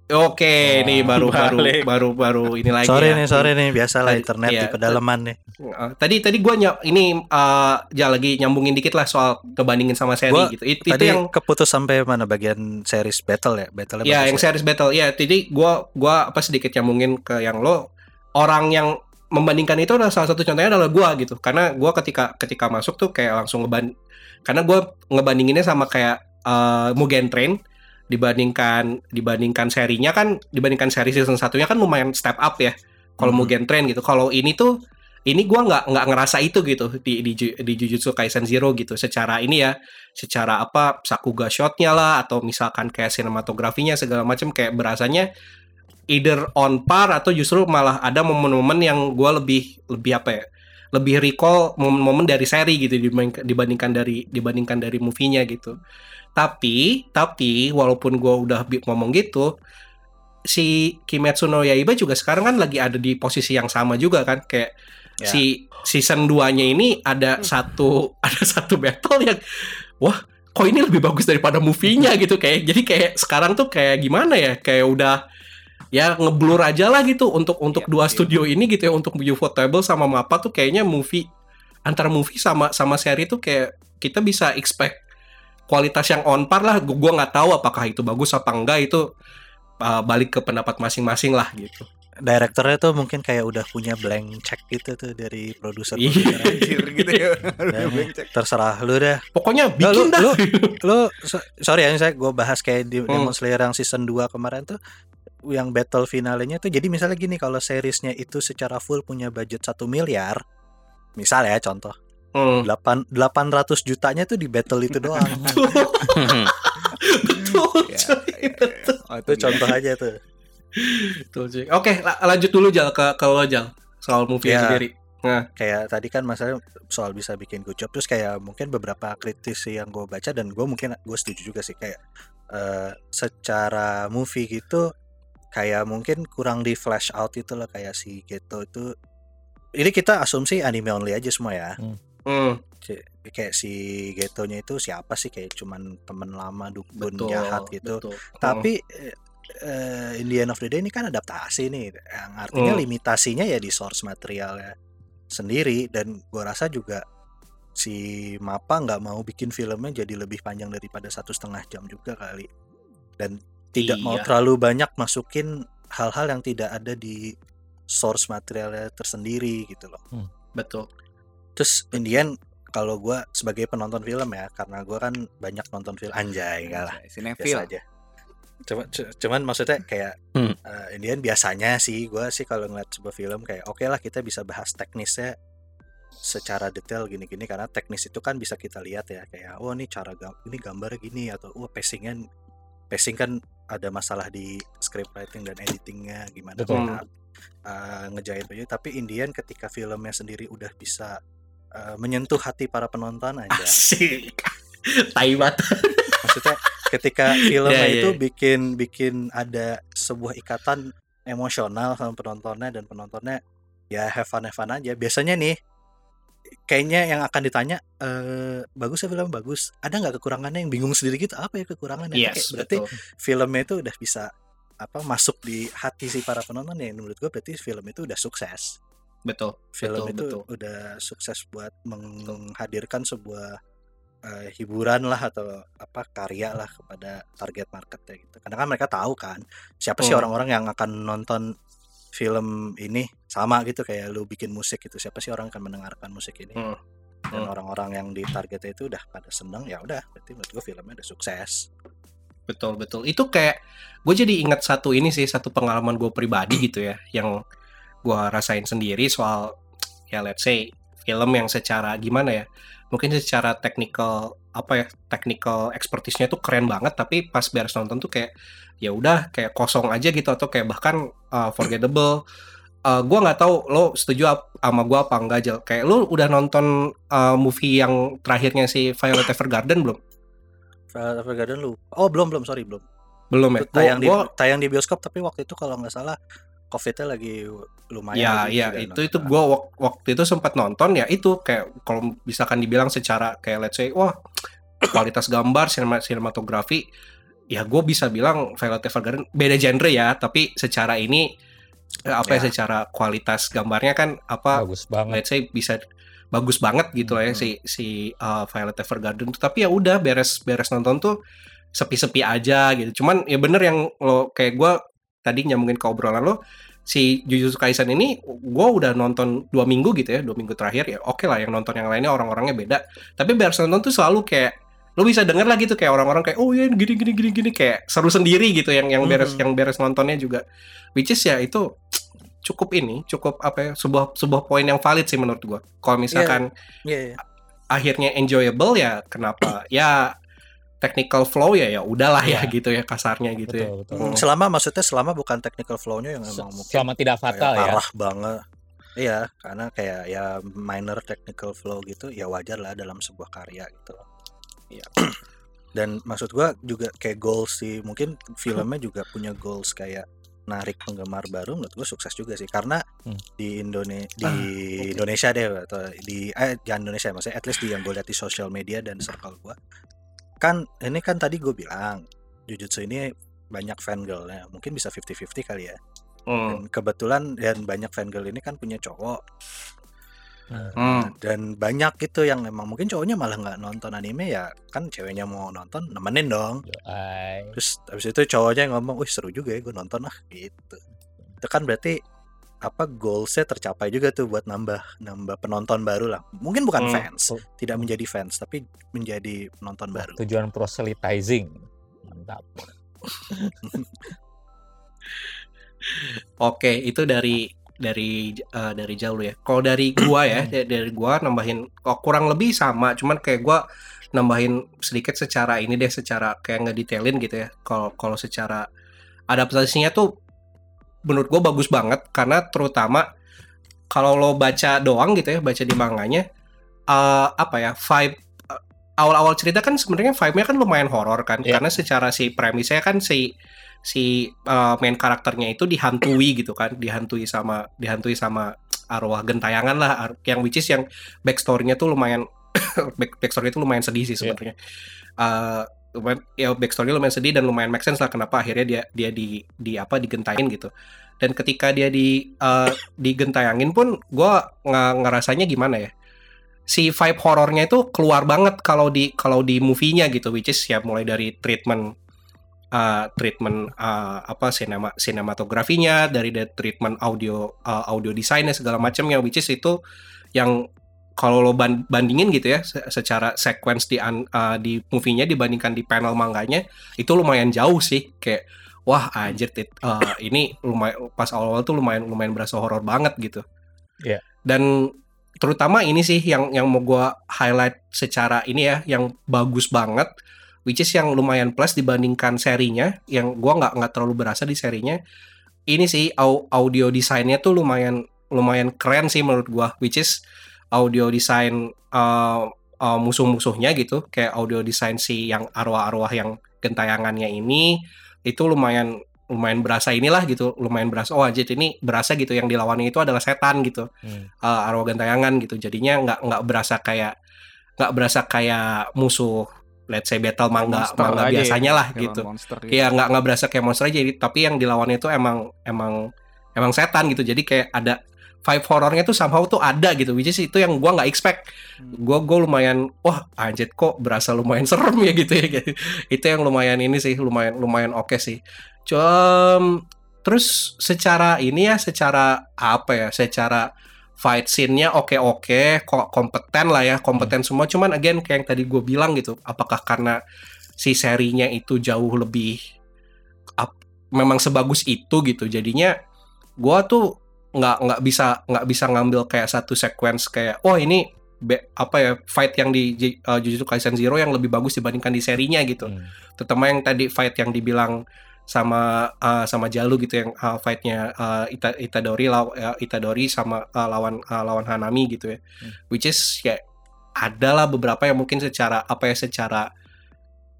Oke nih baru baru balik. baru baru ini lagi Sorry ya. nih, sorry nih, biasalah Tadi- internet iya, di pedalaman nih. Uh, tadi tadi gue ini uh, ja lagi nyambungin dikit lah soal ngebandingin sama seri Gua gitu It- itu Tadi yang keputus sampai mana bagian series battle ya? Battle ya yang series battle ya jadi gua gua apa sedikit nyambungin ke yang lo orang yang membandingkan itu adalah salah satu contohnya adalah gua gitu karena gua ketika ketika masuk tuh kayak langsung ngeban karena gua ngebandinginnya sama kayak uh, Mugen Train dibandingkan dibandingkan serinya kan dibandingkan seri season satunya kan lumayan step up ya kalau. Mugen Train gitu. Kalau ini tuh ini gua nggak nggak ngerasa itu gitu di di di Jujutsu Kaisen Zero gitu. Secara ini ya secara apa sakuga shotnya lah atau misalkan kayak sinematografinya segala macam kayak berasanya either on par atau justru malah ada momen-momen yang gua lebih lebih apa ya lebih recall momen-momen dari seri gitu dibanding- dibandingkan dari dibandingkan dari movie-nya gitu tapi tapi walaupun gua udah ngomong gitu si Kimetsu no Yaiba juga sekarang kan lagi ada di posisi yang sama juga kan kayak Ya. si season 2-nya ini ada satu ada satu battle yang wah kok ini lebih bagus daripada movie-nya gitu kayak jadi kayak sekarang tuh kayak gimana ya kayak udah ya ngeblur aja lah gitu untuk untuk Iya, dua iya. studio ini gitu ya untuk Ufotable sama Mappa tuh kayaknya movie antara movie sama sama seri tuh kayak kita bisa expect kualitas yang on par lah Gu- gua nggak tahu apakah itu bagus apa enggak itu uh, balik ke pendapat masing-masing lah gitu Direkturnya tuh mungkin kayak udah punya blank check gitu tuh dari produser. Iya. Gitu ya. Bencek. Terserah lu dah. pokoknya Nah, bikin lu- dah lu- Lu so- sorry ya saya gue bahas kayak di Hmm. Demon Slayer yang season 2 kemarin tuh yang battle finalenya tuh jadi misalnya gini kalau seriesnya itu secara full punya budget 1 miliar misal ya contoh Hmm. 8 800 jutanya tuh di battle itu doang betul Ya, cuy. ya, ya. Oh, itu contoh aja tuh Betul, cuy. Oke, la- lanjut dulu Jal ke ke lo Jal soal movie Ya. sendiri. kayak tadi kan masalah soal bisa bikin good job terus kayak mungkin beberapa kritisi yang gue baca dan gue mungkin gue setuju juga sih kayak eh, secara movie gitu kayak mungkin kurang di flash out itu loh kayak si Geto itu ini kita asumsi anime only aja semua ya Hmm, C- kayak si Getonya itu siapa sih kayak cuman temen lama dukun betul. jahat gitu betul. tapi eh, eh, in the end of the day ini kan adaptasi nih yang artinya Hmm. limitasinya ya di source materialnya sendiri dan gua rasa juga si Mapa nggak mau bikin filmnya jadi lebih panjang daripada satu setengah jam juga kali dan tidak mau Iya. terlalu banyak masukin hal-hal yang tidak ada di source materialnya tersendiri gitu loh betul. Terus in the end kalau gua sebagai penonton film ya karena gua kan banyak nonton film anjay enggak lah Sinefil. biasa aja Cuma, cu- cuman maksudnya kayak Hmm. eh, in the end biasanya sih gue sih kalau ngeliat sebuah film kayak oke lah kita bisa bahas teknisnya secara detail gini-gini karena teknis itu kan bisa kita lihat ya kayak oh ini cara gam- ini gambarnya gini atau oh pacingnya pacing kan ada masalah di script writing dan editingnya gimana Betul. cara eh, ngejahit baju tapi in the end ketika filmnya sendiri udah bisa eh, menyentuh hati para penonton aja Asik. Tai banget. maksudnya ketika filmnya Iya, iya. itu bikin bikin ada sebuah ikatan emosional sama penontonnya dan penontonnya ya have fun have fun aja biasanya nih kayaknya yang akan ditanya eh bagus ya film bagus ada nggak kekurangannya yang bingung sendiri gitu apa ya kekurangannya Kayak Yes, berarti betul. filmnya itu udah bisa apa masuk di hati si para penonton ya menurut gue berarti film itu udah sukses Betul. film Betul, itu betul. udah sukses buat menghadirkan sebuah eh, hiburan lah atau apa karya lah kepada target marketnya gitu. Karena kan mereka tahu kan siapa sih Hmm. orang-orang yang akan nonton film ini sama gitu kayak lu bikin musik gitu siapa sih orang yang akan mendengarkan musik ini Hmm. dan Hmm. orang-orang yang di targetnya itu udah pada seneng ya udah berarti menurut gue filmnya udah sukses Betul betul. Itu kayak gue jadi ingat satu ini sih satu pengalaman gue pribadi gitu ya yang gue rasain sendiri soal ya let's say film yang secara gimana ya mungkin secara technical apa ya technical expertise-nya tuh keren banget tapi pas beres nonton tuh kayak ya udah kayak kosong aja gitu atau kayak bahkan uh, forgettable. Uh, gue nggak tahu lo setuju ap- sama gue apa enggak Jel. Kayak lo udah nonton uh, movie yang terakhirnya si Violet Evergarden belum? Violet Evergarden lu oh belum belum sorry belum. Belum ya? Tayang di Gua- tayang di bioskop tapi waktu itu kalau nggak salah covidnya lagi lumayan Ya, lagi ya juga itu itu wak- waktu itu sempat nonton ya itu kayak kalau misalkan dibilang secara kayak let's say wah kualitas gambar sinema sinematografi ya gue bisa bilang Violet Evergarden beda genre ya tapi secara ini eh, apa ya, Ya. secara kualitas gambarnya kan apa bagus banget let's say bisa bagus banget gitu lah ya Hmm. si si uh, Violet Evergarden tuh tapi ya udah beres beres nonton tuh sepi-sepi aja gitu cuman ya bener yang lo kayak gua tadi nyambungin ke obrolan lo si Jujutsu Kaisen ini gua udah nonton dua minggu gitu ya dua minggu terakhir ya oke lah yang nonton yang lainnya orang-orangnya beda tapi beres nonton tuh selalu kayak lo bisa denger lah gitu kayak orang-orang kayak oh ya gini gini gini gini kayak seru sendiri gitu yang yang beres Mhm. yang beres nontonnya juga which is ya itu cukup ini cukup apa ya sebuah sebuah poin yang valid sih menurut gua kalau misalkan Iya, iya. akhirnya enjoyable ya kenapa ya technical flow ya ya udahlah ya Iya. gitu ya kasarnya gitu ya betul betul Hmm, selama maksudnya selama bukan technical flow-nya yang Se- emang mungkin selama tidak kayak fatal ya parah banget iya karena kayak ya minor technical flow gitu ya wajar lah dalam sebuah karya gitu Iya. dan maksud gua juga kayak goals sih mungkin filmnya juga punya goals kayak narik penggemar baru menurut gua sukses juga sih karena Hmm. di Indonesia di Ah, oke. Indonesia deh atau di eh jangan Indonesia maksudnya at least di yang gue lihat di sosial media dan circle gua kan ini kan tadi gue bilang Jujutsu ini banyak fangirlnya. Mungkin bisa 50-50 kali ya. Hmm. dan kebetulan dan banyak fangirl ini kan punya cowok. Hmm. dan banyak gitu yang emang mungkin cowoknya malah nggak nonton anime ya kan ceweknya mau nonton nemenin dong. Terus habis itu cowoknya ngomong wih seru juga ya gue nonton ah gitu. Itu kan berarti apa goalsnya tercapai juga tuh buat nambah nambah penonton baru lah mungkin bukan Hmm. fans tidak menjadi fans tapi menjadi penonton baru tujuan proselytizing mantap Oke, itu dari dari eh, dari jauh ya. Kalau dari gua ya, da- dari gua nambahin kok kurang lebih sama, cuman kayak gua nambahin sedikit secara ini deh, secara kayak ngedetailin gitu ya. Kalau kalau secara adaptasinya tuh menurut gua bagus banget karena terutama kalau lo baca doang gitu ya, baca di manganya eh, apa ya, vibe eh, awal-awal cerita kan sebenarnya vibe-nya kan lumayan horor kan Iya. karena secara si premisnya kan si si uh, main karakternya itu dihantui gitu kan dihantui sama dihantui sama arwah gentayangan lah yang which is yang backstory-nya tuh lumayan back, backstory itu lumayan sedih sih sebenarnya Uh, lumayan, ya backstory lumayan sedih dan lumayan make sense lah kenapa akhirnya dia dia di di apa digentayangin gitu. Dan ketika dia di uh, digentayangin pun gue ngerasanya gimana ya si vibe horornya itu keluar banget kalau di kalau di movie-nya gitu which is ya mulai dari treatment uh, treatment uh, apa sinema sinematografinya dari the treatment audio uh, audio desainnya segala macamnya which is itu yang kalau lo ban- bandingin gitu ya se- secara sequence di uh, di movie-nya dibandingkan di panel manganya itu lumayan jauh sih kayak wah anjir tit, uh, ini lumayan pas awal-awal tuh lumayan lumayan berasa horor banget gitu. Iya. Dan terutama ini sih yang yang mau gua highlight secara ini ya yang bagus banget which is yang lumayan plus dibandingkan serinya yang gua nggak nggak terlalu berasa di serinya ini sih au- audio desainnya tuh lumayan lumayan keren sih menurut gua which is audio desain uh, uh, musuh-musuhnya gitu. Kayak audio desain si yang arwah-arwah yang gentayangannya ini itu lumayan lumayan berasa inilah gitu lumayan berasa oh anjir ini berasa gitu yang dilawannya itu adalah setan gitu. Hmm. uh, arwah gentayangan gitu. Jadinya nggak nggak berasa kayak nggak berasa kayak musuh let's say battle manga Monster manga ya, biasanya lah kayak gitu. gitu. Iya nggak nggak berasa kayak monster aja. Jadi tapi yang dilawannya itu emang emang emang setan gitu. Jadi kayak ada vibe horornya tuh somehow tuh ada gitu which is itu yang gua nggak expect. Gua gua lumayan wah anjir kok berasa lumayan serem ya gitu ya. Itu yang lumayan ini sih lumayan lumayan oke sih. Cuma terus secara ini ya secara apa ya secara fight scene-nya oke-oke kok kompeten lah ya kompeten semua. Cuman again kayak yang tadi gue bilang gitu apakah karena si serinya itu jauh lebih ap- memang sebagus itu gitu. Jadinya gua tuh nggak nggak bisa nggak bisa ngambil kayak satu sequence kayak oh ini be- apa ya fight yang di uh, Jujutsu Kaisen Zero yang lebih bagus dibandingkan di serinya gitu Hmm. terutama yang tadi fight yang dibilang sama uh, sama Jalu gitu yang uh, fightnya uh, Ita, Itadori law, uh, Itadori sama uh, lawan uh, lawan Hanami gitu ya Hmm. which is ya adalah beberapa yang mungkin secara apa ya secara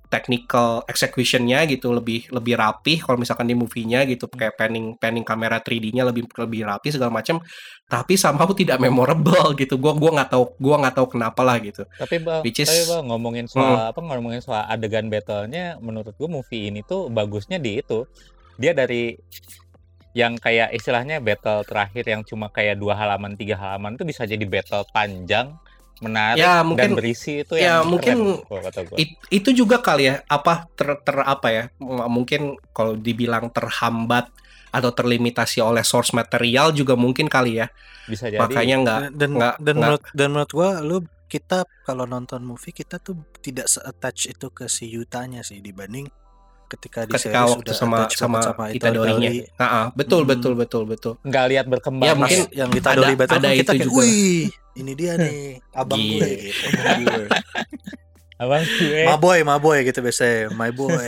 technical executionnya gitu lebih lebih rapih kalau misalkan di movie-nya gitu kayak panning panning kamera 3D-nya lebih lebih rapi segala macam tapi somehow tidak memorable gitu. Gua gua nggak tahu gua nggak tahu kenapa lah gitu. Tapi bang, Which is- tapi bang ngomongin soal apa ngomongin soal adegan battle-nya, menurut gue movie ini tuh bagusnya di itu. Dia dari yang kayak istilahnya battle terakhir yang cuma kayak dua halaman tiga halaman itu bisa jadi battle panjang, menarik Ya, dan mungkin- berisi itu ya, yang mungkin keren. It- itu juga kali ya apa ter, ter apa ya m- mungkin kalau dibilang terhambat atau terlimitasi oleh source material juga mungkin kali ya Bisa jadi. makanya nggak dan nggak- dan nggak- menurut dan menurut gua lu kita kalau nonton movie kita tuh tidak se-attach itu ke si Yutanya sih dibanding ketika di ketika series waktu sama sama, banget Itadorinya Itadori. Betul Hmm. betul betul betul nggak lihat berkembang. Ya, mungkin yang Itadori ada- battle ada kita itu kayak juga. wih ini dia nih abang gue gitu abang gue. Abang gue. my boy my boy gitu biasanya my boy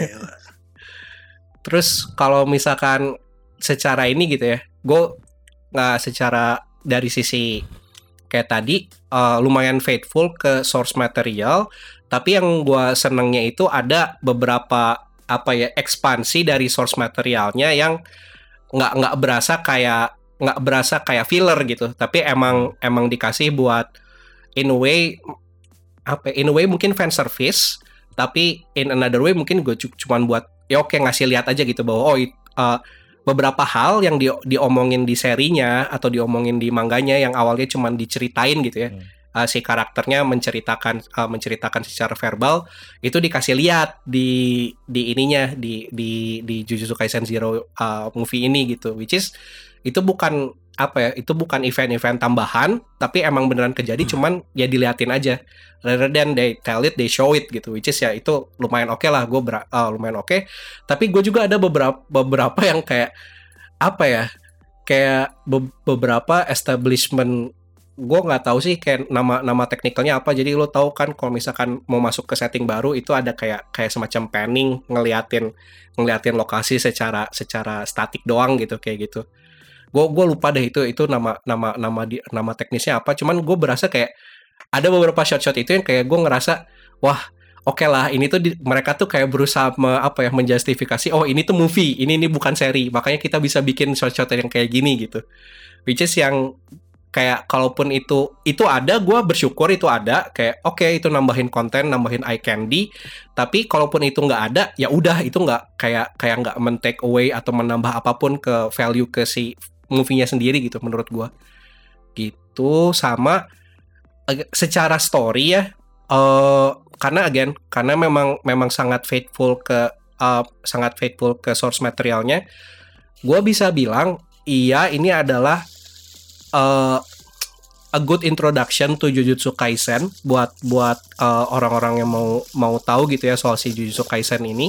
terus kalau misalkan secara ini gitu ya gue nggak secara dari sisi kayak tadi eh, lumayan faithful ke source material tapi yang gue senengnya itu ada beberapa apa ya ekspansi dari source materialnya yang nggak nggak berasa kayak nggak berasa kayak filler gitu tapi emang emang dikasih buat in a way apa ya, in a way mungkin fan service tapi in another way mungkin gue cu- cuman buat ya oke ngasih lihat aja gitu bahwa oh it- uh, beberapa hal yang di, diomongin di serinya atau diomongin di mangganya yang awalnya cuman diceritain gitu ya Hmm. Uh, si karakternya menceritakan uh, menceritakan secara verbal itu dikasih lihat di di ininya di di di Jujutsu Kaisen Zero uh, movie ini gitu. Which is itu bukan apa ya itu bukan event-event tambahan tapi emang beneran kejadi cuman ya diliatin aja. Rather than they tell it they show it gitu. Which is ya itu lumayan oke lah gue lumayan oke. Tapi gue juga ada beberapa beberapa yang kayak apa ya kayak be- beberapa establishment gue nggak tahu sih kayak nama nama teknikalnya apa. Jadi lo tahu kan kalau misalkan mau masuk ke setting baru itu ada kayak kayak semacam panning ngeliatin ngeliatin lokasi secara secara statik doang gitu kayak gitu. Gue gue lupa deh itu itu nama nama nama di, nama teknisnya apa. Cuman gue berasa kayak ada beberapa shot-shot itu yang kayak gue ngerasa wah oke lah ini tuh di- mereka tuh kayak berusaha me- apa ya menjustifikasi oh ini tuh movie ini ini bukan seri makanya kita bisa bikin shot-shot yang kayak gini gitu. Which is yang kayak kalaupun itu itu ada gue bersyukur itu ada. Kayak oke itu nambahin konten nambahin eye candy. Tapi kalaupun itu nggak ada ya udah itu nggak kayak kayak nggak men take away atau menambah apa pun ke value ke si movie-nya sendiri gitu menurut gue gitu sama ag- secara story ya eh karena again karena memang memang sangat faithful ke eh, sangat faithful ke source materialnya gue bisa bilang iya ini adalah eh, a good introduction to Jujutsu Kaisen buat buat eh, orang-orang yang mau mau tahu gitu ya soal si Jujutsu Kaisen ini.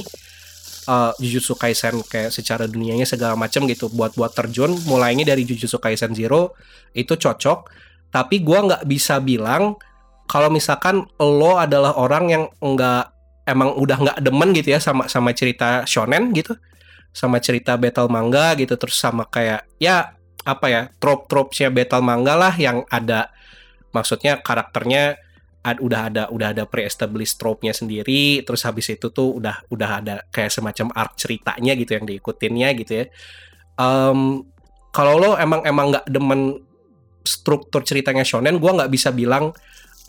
Eh, Jujutsu Kaisen kayak secara dunianya segala macam gitu buat buat terjun. Mulainya dari Jujutsu Kaisen Zero itu cocok. Tapi gua nggak bisa bilang kalau misalkan lo adalah orang yang nggak emang udah nggak demen gitu ya sama sama cerita shonen gitu sama cerita battle manga gitu terus sama kayak ya apa ya trope-tropesnya battle manga lah yang ada. Maksudnya karakternya ad- udah ada udah ada pre-established trope-nya sendiri terus habis itu tuh udah udah ada kayak semacam arc ceritanya gitu yang diikutinnya gitu ya. Em, kalau lo emang emang nggak demen struktur ceritanya shonen gua nggak bisa bilang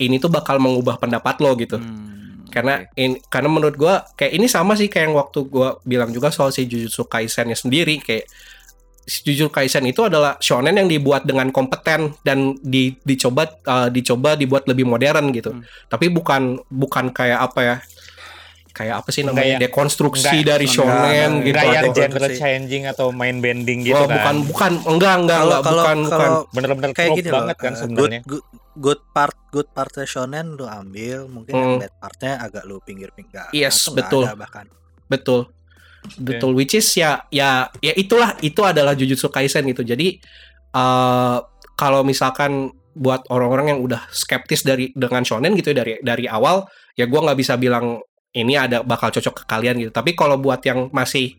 ini tuh bakal mengubah pendapat lo gitu. Hmm, karena oke. in- karena menurut gua kayak ini sama sih kayak yang waktu gua bilang juga soal si Jujutsu Kaisen-nya sendiri kayak Jujutsu Kaisen itu adalah shonen yang dibuat dengan kompeten dan di, dicoba uh, dicoba dibuat lebih modern gitu. Hmm. Tapi bukan bukan kayak apa ya? Kayak apa sih namanya? Enggak ya. Dekonstruksi Enggak. dari shonen Enggak, gitu. Enggak yang atau- genre sih. changing atau main bending gitu Oh, kan. bukan bukan enggak enggak Kalau enggak kalau bukan bukan. kalau Bener-bener kayak gini loh. banget kan eh, sebenarnya. Good, good, good part good partnya shonen lu ambil, mungkin yang Hmm. bad partnya agak lu pinggir-pinggir. Yes, nggak betul. ada bahkan. Betul. Betul which is ya ya ya itulah itu adalah Jujutsu Kaisen gitu. Jadi eh kalau misalkan buat orang-orang yang udah skeptis dari dengan shonen gitu ya, dari dari awal ya gua nggak bisa bilang ini ada bakal cocok ke kalian gitu. Tapi kalau buat yang masih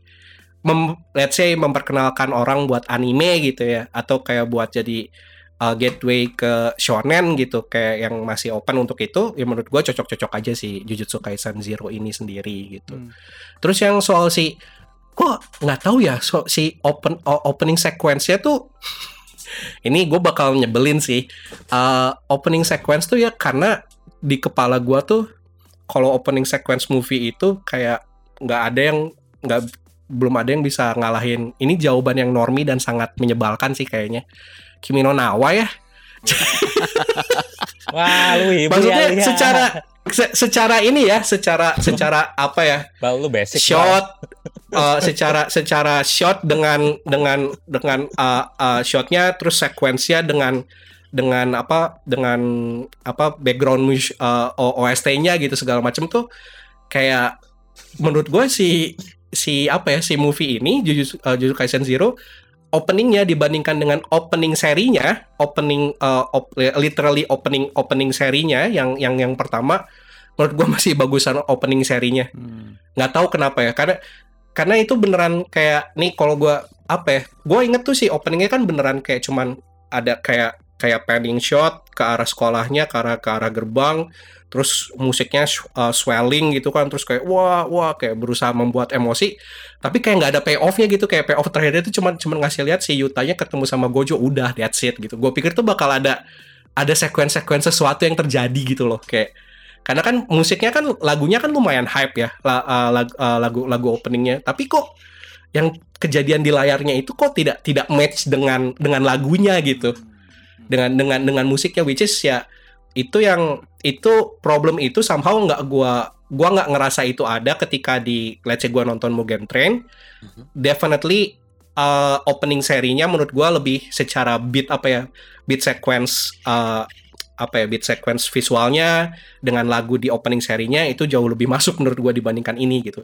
mem, let's say memperkenalkan orang buat anime gitu ya atau kayak buat jadi uh, gateway ke shonen gitu kayak yang masih open untuk itu ya menurut gua cocok-cocok aja sih Jujutsu Kaisen Zero ini sendiri gitu. Hmm. Terus yang soal si kok nggak tahu ya so, si open opening sequence-nya tuh ini gue bakal nyebelin sih. Uh, opening sequence tuh ya karena di kepala gua tuh kalau opening sequence movie itu kayak nggak ada yang nggak belum ada yang bisa ngalahin. Ini jawaban yang normi dan sangat menyebalkan sih kayaknya. Kimi no Nawa ya. Wah, lu ibu Maksudnya ya, secara se- secara ini ya, secara secara apa ya? Bal, lu basic shot uh, secara secara shot dengan dengan dengan uh, uh, shotnya terus sekuensinya dengan dengan apa dengan apa background uh, OST-nya gitu segala macam tuh kayak menurut gue si si apa ya si movie ini Jujutsu, uh, Jujutsu Kaisen Zero openingnya dibandingkan dengan opening serinya opening uh, op- literally opening opening serinya yang yang yang pertama menurut gue masih bagusan opening serinya Hmm. nggak tahu kenapa ya karena karena itu beneran kayak nih kalau gua apa ya gue inget tuh sih openingnya kan beneran kayak cuman ada kayak kayak panning shot ke arah sekolahnya ke arah ke arah gerbang terus musiknya uh, swelling gitu kan terus kayak wah wah kayak berusaha membuat emosi. Tapi kayak nggak ada payoffnya gitu kayak payoff terakhirnya itu cuman cuman ngasih lihat si Yutanya ketemu sama Gojo udah that's it gitu. Gue pikir tuh bakal ada ada sekuen-sekuen sesuatu yang terjadi gitu loh kayak. Karena kan musiknya kan lagunya kan lumayan hype ya la- uh, lag- uh, lagu lagu openingnya. Tapi kok yang kejadian di layarnya itu kok tidak tidak match dengan dengan lagunya gitu. Dengan dengan dengan musiknya which is ya itu yang itu problem itu somehow nggak gua gua nggak ngerasa itu ada ketika di let's say gua nonton Mugen Train definitely uh, opening serinya menurut gua lebih secara beat apa ya beat sequence uh, apa ya beat sequence visualnya dengan lagu di opening serinya itu jauh lebih masuk menurut gua dibandingkan ini gitu.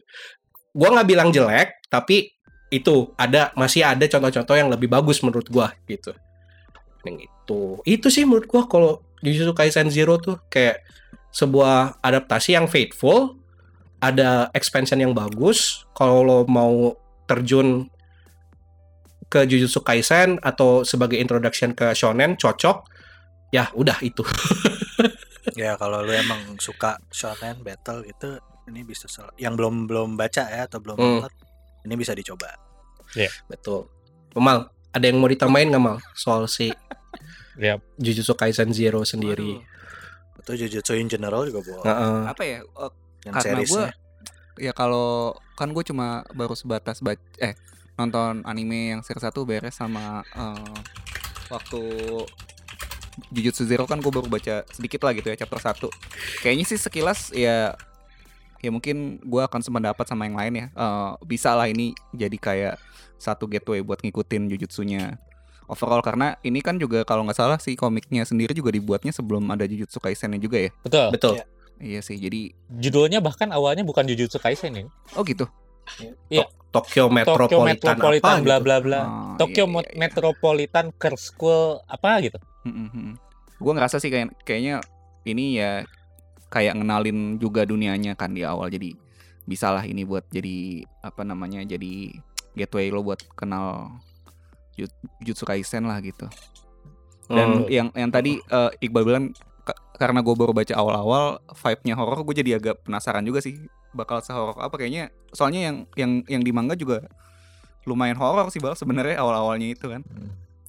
Gua nggak bilang jelek tapi itu ada masih ada contoh-contoh yang lebih bagus menurut gua gitu. Yang itu. Itu sih menurut gua kalau Jujutsu Kaisen Zero tuh kayak sebuah adaptasi yang faithful ada expansion yang bagus. Kalau lo mau terjun ke Jujutsu Kaisen atau sebagai introduction ke shonen cocok. Ya udah itu. Ya kalau lu emang suka shonen battle gitu ini bisa sel- yang belum belum baca ya atau belum Hmm. nonton ini bisa dicoba. betul. Mal ada yang mau ditambahin nggak Mal? Soal si Yap. Jujutsu Kaisen Zero sendiri Atau Jujutsu in general juga boleh. Heeh. Apa ya? eh, yang karena seriesnya. ya kalau kan gue cuma baru sebatas baca eh nonton anime yang series 1 beres sama eh, waktu Jujutsu Zero kan gue baru baca sedikit lah gitu ya chapter 1 kayaknya sih sekilas ya ya mungkin gue akan sependapat sama yang lain ya Eh, bisa lah ini jadi kayak satu gateway buat ngikutin Jujutsunya overall karena ini kan juga kalau nggak salah sih komiknya sendiri juga dibuatnya sebelum ada Jujutsu Kaisennya juga ya Betul. betul Iya. iya sih jadi Judulnya bahkan awalnya bukan Jujutsu Kaisen ini. oh gitu Iya. Tokyo Tokyo Metropolitan, Metropolitan apa bla gitu. bla bla. Oh, Tokyo iya, Mo- iya, iya. Metropolitan Curse School apa gitu. Gue ngerasa sih kayak kayaknya ini ya kayak ngenalin juga dunianya kan di awal jadi bisa lah ini buat jadi apa namanya jadi gateway lo buat kenal Ju- Jujutsu Kaisen lah gitu. Dan Hmm. yang yang tadi eh, Iqbal bilang ka- karena gue baru baca awal-awal vibe-nya horor gue jadi agak penasaran juga sih bakal sehoror apa kayaknya soalnya yang yang yang di manga juga lumayan horor sih bal sebenarnya awal-awalnya itu kan.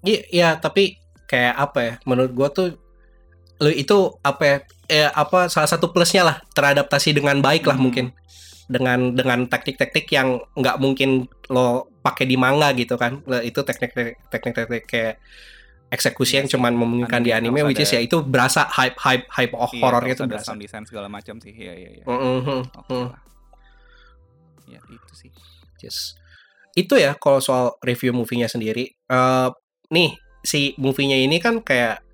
Iya, iya, tapi kayak apa ya? Menurut gua tuh lu itu apa ya? Eh, apa salah satu plusnya lah teradaptasi dengan baik lah Hmm. mungkin dengan dengan taktik-taktik yang nggak mungkin lo pakai di manga gitu kan Nah, itu teknik teknik teknik kayak eksekusi yang Iya cuman memungkinkan di Anime which is ya itu berasa hype hype hype oh, Iya, horornya terus tuh ada berasa sound design segala macam sih. Iya, iya, iya. Ya, itu sih. Yes. Itu ya kalau soal review movie-nya sendiri. Eh nih si movie-nya ini kan kayak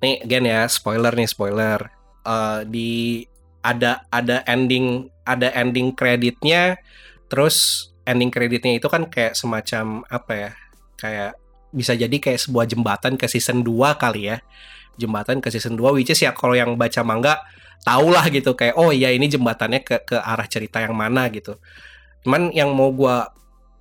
nih again ya spoiler nih spoiler. Eh di ada ada ending ada ending kreditnya terus ending kreditnya itu kan kayak semacam apa ya kayak bisa jadi kayak sebuah jembatan ke season 2 kali ya. Jembatan ke season 2 which is ya kalau yang baca manga tau lah gitu kayak oh iya ini jembatannya ke ke arah cerita yang mana gitu. Cuman yang mau gua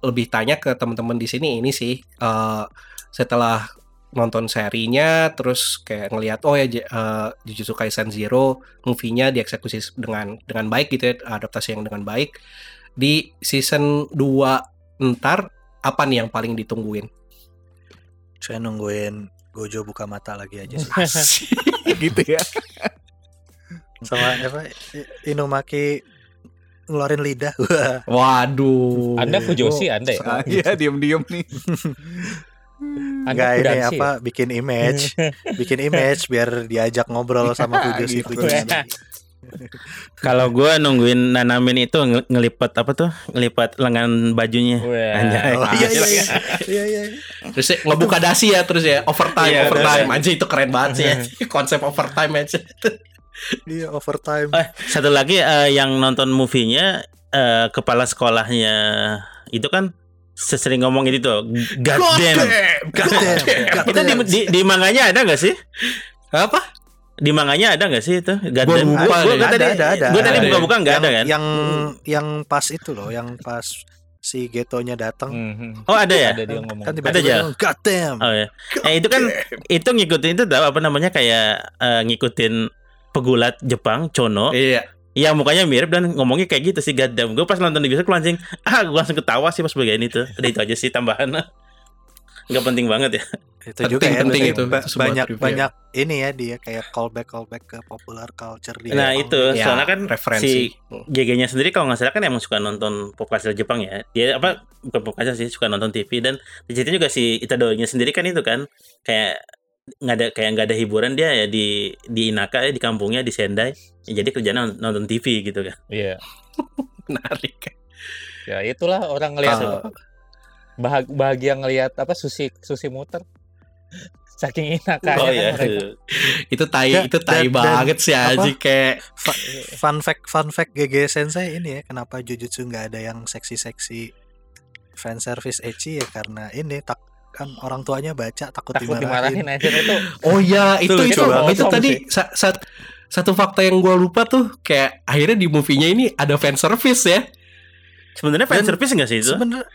lebih tanya ke teman-teman di sini ini sih eh, setelah nonton serinya terus kayak ngelihat oh ya eh, Jujutsu Kaisen Zero movie-nya dieksekusi dengan dengan baik gitu ya adaptasi yang dengan baik di season 2 ntar apa nih yang paling ditungguin Saya nungguin Gojo buka mata lagi aja sih. gitu ya. Sama apa Inumaki ngeluarin lidah. Wah. waduh Anda Fujoshi Anda ya? Ah, Iya, diam-diam nih. Anda Enggak ini apa bikin image, bikin image biar diajak ngobrol sama Fujoshi Gitu. Fujoshi. Kalau gua nungguin Nanamin itu ngel- ngelipat apa tuh? Ngelipat lengan bajunya. Wah. Anjay. Oh iya iya iya. Iya iya. terus ya, ngebuka dasi ya terus ya overtime Iya, overtime aja itu keren banget sih ya konsep overtime aja Iya overtime. Eh, satu lagi eh, yang nonton movie-nya eh, kepala sekolahnya itu kan sering ngomong itu tuh God damn. God damn. God Itu di, damn. di, di manganya ada gak sih? apa Di manganya ada gak sih itu? Gua lupa Gua- gua deh. ada tadi, ada ada. gua tadi Ada. buka-buka nggak yang, ada kan? Yang yang pas itu loh, yang pas si Getonya datang. Mhm. Oh ada ya? Ada dia ngomong. Kan Ada tiba-tiba aja? God damn. Oh ya. Eh itu kan itu ngikutin itu tahu apa namanya kayak eh, ngikutin pegulat Jepang Chono iya yang mukanya mirip dan ngomongnya kayak gitu sih gadam. Gue pas nonton di bioskop langsung ah gue langsung ketawa sih pas bagian itu. Udah itu aja sih tambahan. Nggak penting banget ya. Itu juga ya Penting itu, ba- itu banyak trivia. banyak ini ya dia kayak callback callback ke popular culture dia. Nah itu Ya, soalnya kan referensi si GG-nya sendiri kalau nggak salah kan emang suka nonton pop culture Jepang ya. Dia apa bukan pop culture sih suka nonton TV dan di situ juga si Itadori-nya sendiri kan itu kan kayak nggak ada kayak nggak ada hiburan dia ya di di Inaka ya di kampungnya di Sendai. Ya, jadi kerjaan nonton, TV gitu kan. Iya. menarik Ya itulah orang ngelihat Kalau- apa, bahag- bahagia ngelihat apa susi susi muter. Saking inakanya Oh kan iya. mereka. itu tai Dan- itu tai dan- banget sih? Aji kayak fun fact fun fact GG Sensei ini ya kenapa Jujutsu nggak ada yang seksi-seksi fan service ecchi ya karena ini tak kan orang tuanya baca takut, Takut dimarahin. dimarahin aja itu. oh iya itu lucu itu banget. itu tadi sa- sa- satu fakta yang gua lupa tuh kayak akhirnya di movie-nya ini ada fan service ya Sebenarnya fan service nggak sih itu? Sebenarnya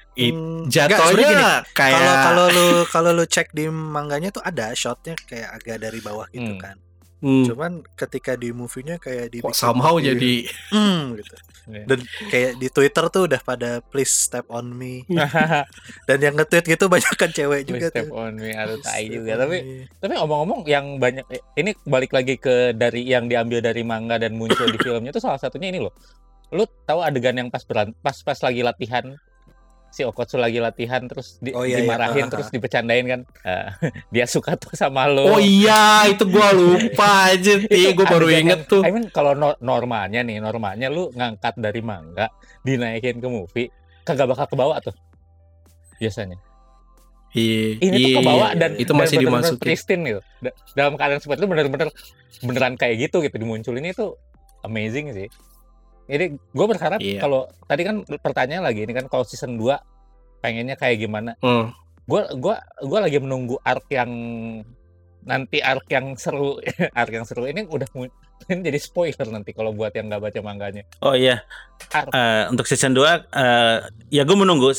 jatuhnya gini, kayak kalau kalau lu kalau lu cek di mangganya tuh ada shotnya kayak agak dari bawah gitu Hmm. kan. hmm, Cuman ketika di movie-nya kayak di kok somehow jadi hmm, gitu. Iya. Dan kayak di Twitter tuh udah pada please step on me. Dan yang nge-tweet gitu banyak kan cewek juga Step tuh. on me atau tai juga tapi tapi ngomong-ngomong yang banyak ini balik lagi ke dari yang diambil dari manga dan muncul di filmnya itu salah satunya ini loh. Lu tahu adegan yang pas beran, pas pas lagi latihan si Okotsu lagi latihan terus di- Oh, iya, iya. dimarahin Ah, terus ah. dibecandain kan. Ah, dia suka tuh sama lo. oh iya itu gua lupa aja nih gua baru inget yang- tuh I mean kalau no- normalnya nih, normalnya lu ngangkat dari manga, dinaikin ke movie, kagak bakal kebawa tuh. Biasanya. Iya, Ini tuh iya, kebawa iya. dan itu dan masih bener-bener dimasukin pristine gitu. Da- Dalam keadaan seperti itu bener-bener beneran kayak gitu gitu dimunculin itu amazing sih. Jadi gue berharap Iya. kalau tadi kan pertanyaan lagi ini kan kalau season 2 pengennya kayak gimana? Hmm. Gua gua gua lagi menunggu arc yang nanti arc yang seru arc yang seru ini udah ini jadi spoiler nanti kalau buat yang nggak baca mangganya. Oh iya. Arc Eh, untuk season 2 eh ya gue menunggu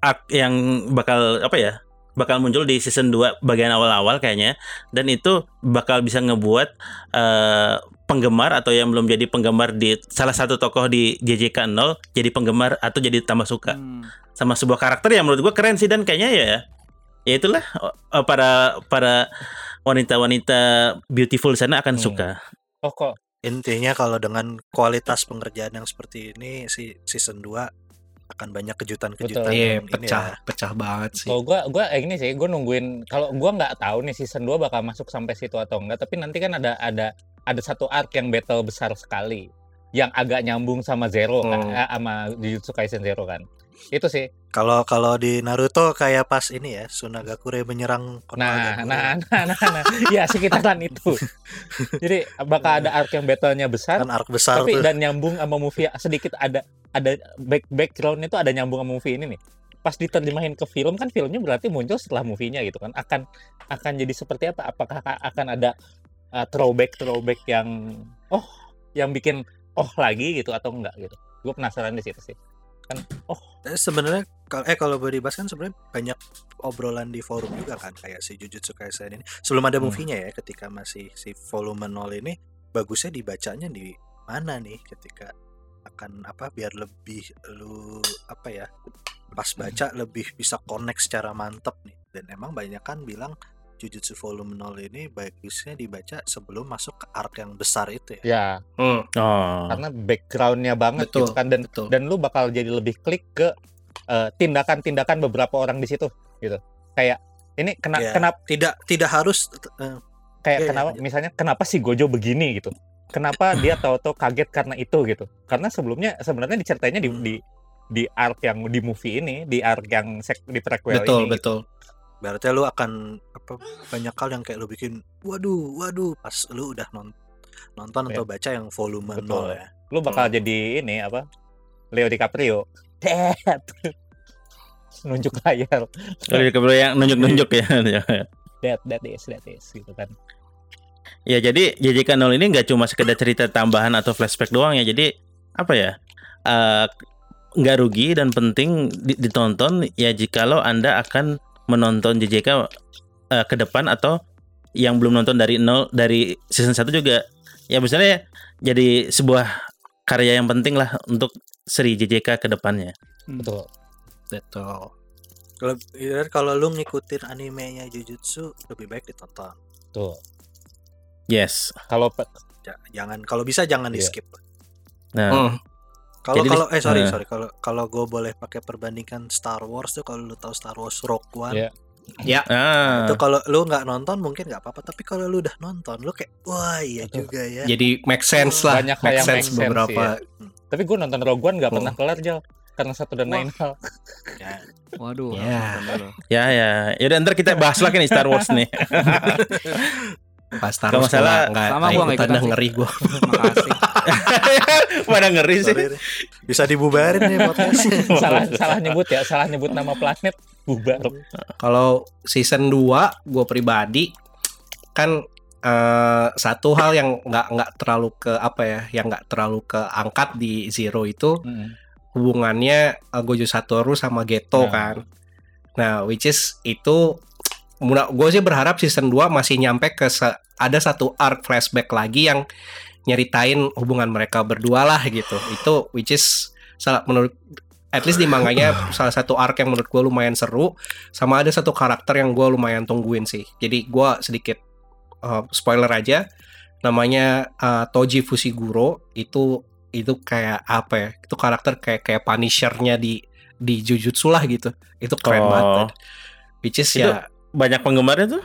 arc yang bakal apa ya? bakal muncul di season 2 bagian awal-awal kayaknya dan itu bakal bisa ngebuat eh penggemar atau yang belum jadi penggemar di salah satu tokoh di JJK 0 jadi penggemar atau jadi tambah suka Hmm. sama sebuah karakter yang menurut gue keren sih dan kayaknya ya ya itulah eh, para para wanita-wanita beautiful di sana akan Hmm. suka. oh kok Intinya kalau dengan kualitas pengerjaan yang seperti ini si season 2 akan banyak kejutan-kejutan Betul. Iya, yang ini pecah, ya. pecah banget sih. Kalau gua gua eh, ini sih, gua nungguin kalau gua nggak tahu nih season 2 bakal masuk sampai situ atau enggak, tapi nanti kan ada ada ada satu arc yang battle besar sekali yang agak nyambung sama Zero kan, Hmm. eh, sama Jujutsu Kaisen Zero kan. Itu sih. Kalau kalau di Naruto kayak pas ini ya, Sunagakure menyerang Nah, Konohagakure. nah, nah, nah, nah. ya sekitaran itu. Jadi bakal ada arc yang battle-nya besar, kan arc besar tapi tuh. dan nyambung sama movie sedikit ada ada back background itu ada nyambung sama movie ini nih. Pas diterjemahin ke film kan filmnya berarti muncul setelah movie-nya gitu kan. Akan akan jadi seperti apa? Apakah akan ada uh, throwback throwback yang oh yang bikin oh lagi gitu atau enggak gitu. Gue penasaran di situ sih. Kan oh Eh, sebenarnya kalau eh kalau boleh dibahas kan sebenarnya banyak obrolan di forum juga kan kayak si Jujutsu Kaisen ini. Sebelum ada Hmm. movie-nya ya ketika masih si volume 0 ini bagusnya dibacanya di mana nih ketika akan apa biar lebih lu apa ya pas baca lebih bisa connect secara mantep nih dan emang banyak kan bilang Jujutsu volume 0 ini bagusnya dibaca sebelum masuk ke arc yang besar itu ya. ya Hmm, Oh. karena backgroundnya banget Betul, gitu kan dan betul. dan lu bakal jadi lebih klik ke uh, tindakan-tindakan beberapa orang di situ gitu. Kayak ini kena Ya, kenapa Tidak tidak harus eh, kayak iya, kenapa lanjut. misalnya kenapa si Gojo begini gitu kenapa dia tahu-tahu kaget karena itu gitu karena sebelumnya sebenarnya diceritainnya di Hmm. di di arc yang di movie ini di arc yang sek, di prequel betul, ini gitu. betul. Berarti lu akan apa banyak hal yang kayak lu bikin waduh waduh pas lu udah non- nonton atau baca yang volume Betul. 0 ya lu bakal jadi ini apa Leo DiCaprio Dead. nunjuk layar Kalau di kabel yang nunjuk-nunjuk ya. that that is that is gitu kan ya jadi JJK 0 ini nggak cuma sekedar cerita tambahan atau flashback doang ya. Jadi apa ya? eh, nggak rugi dan penting di- ditonton ya jikalau Anda akan menonton JJK eh, ke depan atau yang belum nonton dari nol dari season 1 juga ya misalnya jadi sebuah karya yang penting lah untuk seri JJK ke depannya. betul Betul. kalau ya, kalau lu ngikutin animenya Jujutsu lebih baik ditonton tuh Yes. kalau jangan kalau bisa jangan di Iya. skip Nah, Hmm, kalau kalau eh sorry eh. sorry kalau kalau gue boleh pakai perbandingan Star Wars tuh kalau lu tahu Star Wars Rogue One Iya. Ya, ah, itu kalau lu nggak nonton mungkin nggak apa-apa tapi kalau lu udah nonton lu kayak wah iya Betul. juga ya jadi make sense lah. Banyak make sense make sense, beberapa. tapi gue nonton Rogue One nggak Oh. pernah kelar Jal karena satu dan lain hal ya. Waduh. Ya. ya ya. Ya udah ntar kita bahas lagi nih Star Wars nih. Pas Star Wars masalah- nggak sama gua nggak ikutan ikutan dah sih. ngeri gua. Makasih. Pada ngeri sih. Bisa dibubarin nih podcastnya salah salah nyebut ya salah nyebut nama planet bubar Kalau season 2 gue pribadi kan eh, satu hal yang nggak nggak terlalu ke apa ya, yang nggak terlalu keangkat di Zero itu hubungannya uh, Gojo Satoru sama Geto Nah. kan. Nah, which is itu gue sih berharap season 2 masih nyampe ke se- ada satu arc flashback lagi yang nyeritain hubungan mereka berdua lah gitu. Itu which is salah menurut at least di manganya salah satu arc yang menurut gue lumayan seru sama ada satu karakter yang gue lumayan tungguin sih. Jadi gue sedikit uh, spoiler aja namanya uh, Toji Fushiguro itu itu kayak apa ya? Itu karakter kayak kayak Punisher-nya di di Jujutsu lah gitu. Itu keren Oh. banget. Which is Itu- ya Banyak penggemarnya tuh.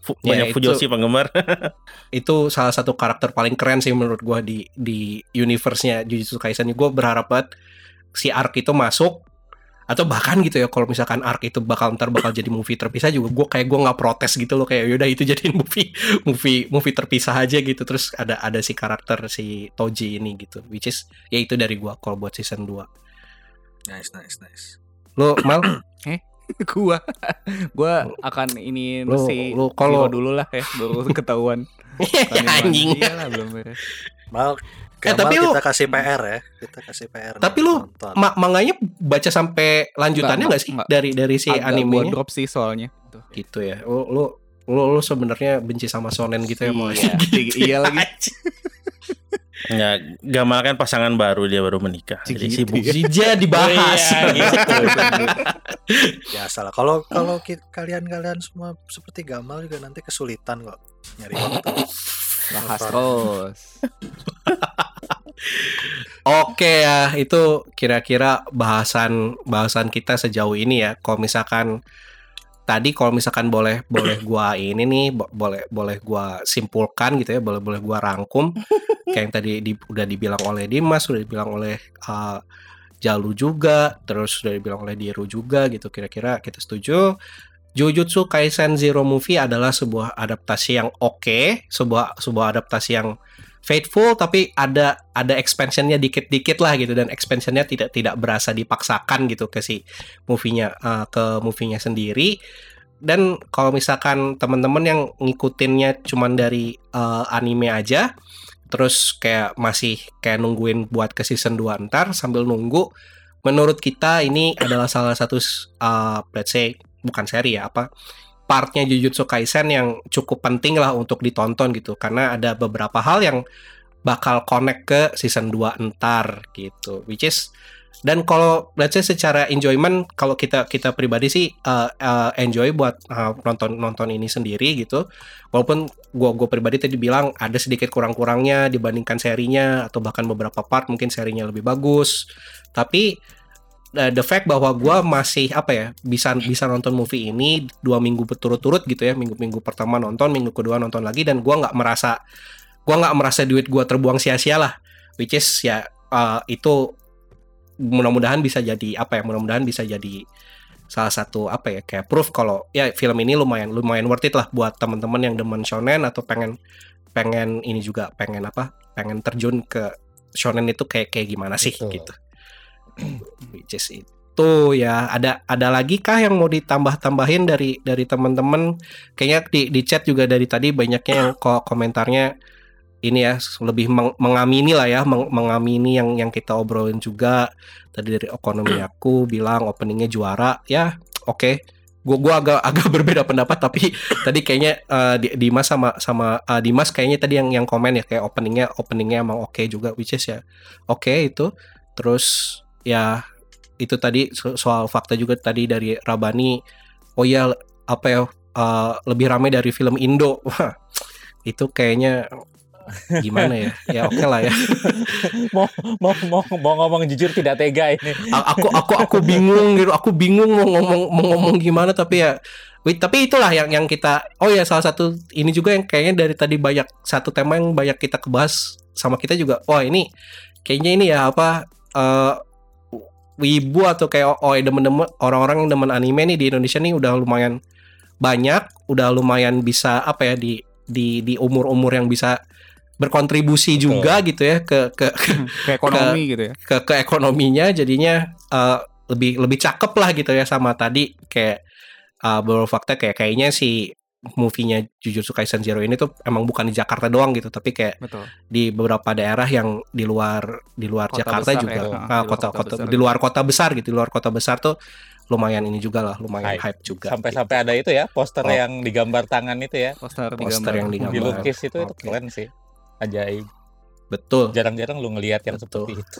Fu- Ya, banyak itu- Fujoshi penggemar. itu salah satu karakter paling keren sih menurut gua di di universe-nya Jujutsu Kaisen. Gue berharap banget si arc itu masuk atau bahkan gitu ya kalau misalkan arc itu bakal ntar bakal jadi movie terpisah juga gue kayak gue nggak protes gitu loh kayak yaudah itu jadiin movie movie movie terpisah aja gitu terus ada ada si karakter si Toji ini gitu which is ya itu dari gua kalau buat season 2 nice nice nice lo mal gua gua akan ini Lu- si lu kalau- dulu lah ya baru ketahuan. Anjing. Iya lah belum beres. mal Eh, tapi lu- kita kasih PR ya. Kita kasih PR Tapi lu ma manganya baca sampai lanjutannya Enggak, nggak sih? enggak. dari dari si Agak gua animenya drop sih soalnya. Gitu ya. Lu lu lu, lu sebenarnya benci sama shonen gitu ya mau Iya, iya lagi. Ya, Gamal kan pasangan baru dia baru menikah. Jadi Gitu sibuk. ya. Jija dibahas Iya, gitu. ya salah kalau kalau kalian-kalian semua seperti Gamal juga nanti kesulitan kok nyari waktu Bahas terus. Oke ya, itu kira-kira bahasan bahasan kita sejauh ini ya. Kalau misalkan tadi kalau misalkan boleh boleh gua ini nih bo- boleh boleh gua simpulkan gitu ya, boleh boleh gua rangkum kayak yang tadi di- udah dibilang oleh Dimas, udah dibilang oleh uh, Jalu juga, terus udah dibilang oleh Diru juga gitu. Kira-kira kita setuju. Jujutsu Kaisen Zero Movie adalah sebuah adaptasi yang oke, sebuah sebuah adaptasi yang faithful tapi ada ada expansionnya dikit-dikit lah gitu dan expansionnya tidak tidak berasa dipaksakan gitu ke si movie-nya uh, ke movie-nya sendiri. Dan kalau misalkan teman-teman yang ngikutinnya cuman dari uh, anime aja terus kayak masih kayak nungguin buat ke season 2 ntar sambil nunggu menurut kita ini adalah salah satu uh, let's say bukan seri ya apa partnya Jujutsu Kaisen yang cukup penting lah untuk ditonton gitu. Karena ada beberapa hal yang bakal connect ke season 2 entar gitu. Which is dan kalau let's say secara enjoyment kalau kita kita pribadi sih uh, uh, enjoy buat uh, nonton nonton ini sendiri gitu. Walaupun gua gua pribadi tadi bilang ada sedikit kurang-kurangnya dibandingkan serinya atau bahkan beberapa part mungkin serinya lebih bagus. Tapi uh, the fact bahwa gua masih apa ya bisa bisa nonton movie ini dua minggu berturut-turut gitu ya minggu minggu pertama nonton minggu kedua nonton lagi dan gua nggak merasa gua nggak merasa duit gua terbuang sia-sia lah which is ya uh, itu mudah-mudahan bisa jadi apa ya mudah-mudahan bisa jadi salah satu apa ya kayak proof kalau ya film ini lumayan lumayan worth it lah buat teman-teman yang demen shonen atau pengen pengen ini juga pengen apa pengen terjun ke shonen itu kayak kayak gimana sih Betul. gitu which is itu ya. Ada ada lagi kah yang mau ditambah-tambahin dari dari teman-teman kayaknya di di chat juga dari tadi banyaknya yang ko- komentarnya ini ya lebih meng- mengamini lah ya meng- mengamini yang yang kita obrolin juga. Tadi dari ekonomi aku bilang openingnya juara. Ya oke. Gua gua agak agak berbeda pendapat tapi tadi kayaknya Di- Dimas sama sama eh, Dimas kayaknya tadi yang yang komen ya kayak openingnya openingnya emang oke juga which is ya oke itu. Terus ya itu tadi so- soal fakta juga tadi dari Rabani. Oh ya apa ya eh, lebih ramai dari film Indo. Wah, itu kayaknya gimana ya? Ya oke lah ya. Mau mau mau mau ngomong jujur tidak tega ini. A- aku aku aku bingung gitu aku bingung mau ngomong mau ngomong gimana tapi ya wait, tapi itulah yang yang kita oh ya salah satu ini juga yang kayaknya dari tadi banyak satu tema yang banyak kita kebahas sama kita juga wah ini kayaknya ini ya apa eh wibu atau kayak oh demen-demen orang-orang yang demen anime nih di Indonesia nih udah lumayan banyak udah lumayan bisa apa ya di di di umur-umur yang bisa berkontribusi Betul. juga gitu ya ke ke Ke ekonomi gitu ya. ke ke ekonominya jadinya eh, lebih lebih cakep lah gitu ya sama tadi kayak eh, beberapa fakta kayak kayaknya si movie-nya Jujutsu Kaisen Zero ini tuh emang bukan di Jakarta doang gitu tapi kayak Betul. di beberapa daerah yang di luar di luar Kota Jakarta besar juga ya, Ah, di luar kota kota kota besar di luar kota besar gitu di luar kota besar tuh lumayan ini juga lah lumayan Hype. hype, juga Sampai-sampai ada itu ya poster Oh. yang digambar tangan itu ya. Poster, Poster yang digambar. Dilukis itu itu Oke. keren sih. Ajaib. betul Jarang-jarang lu ngelihat yang Betul. seperti itu.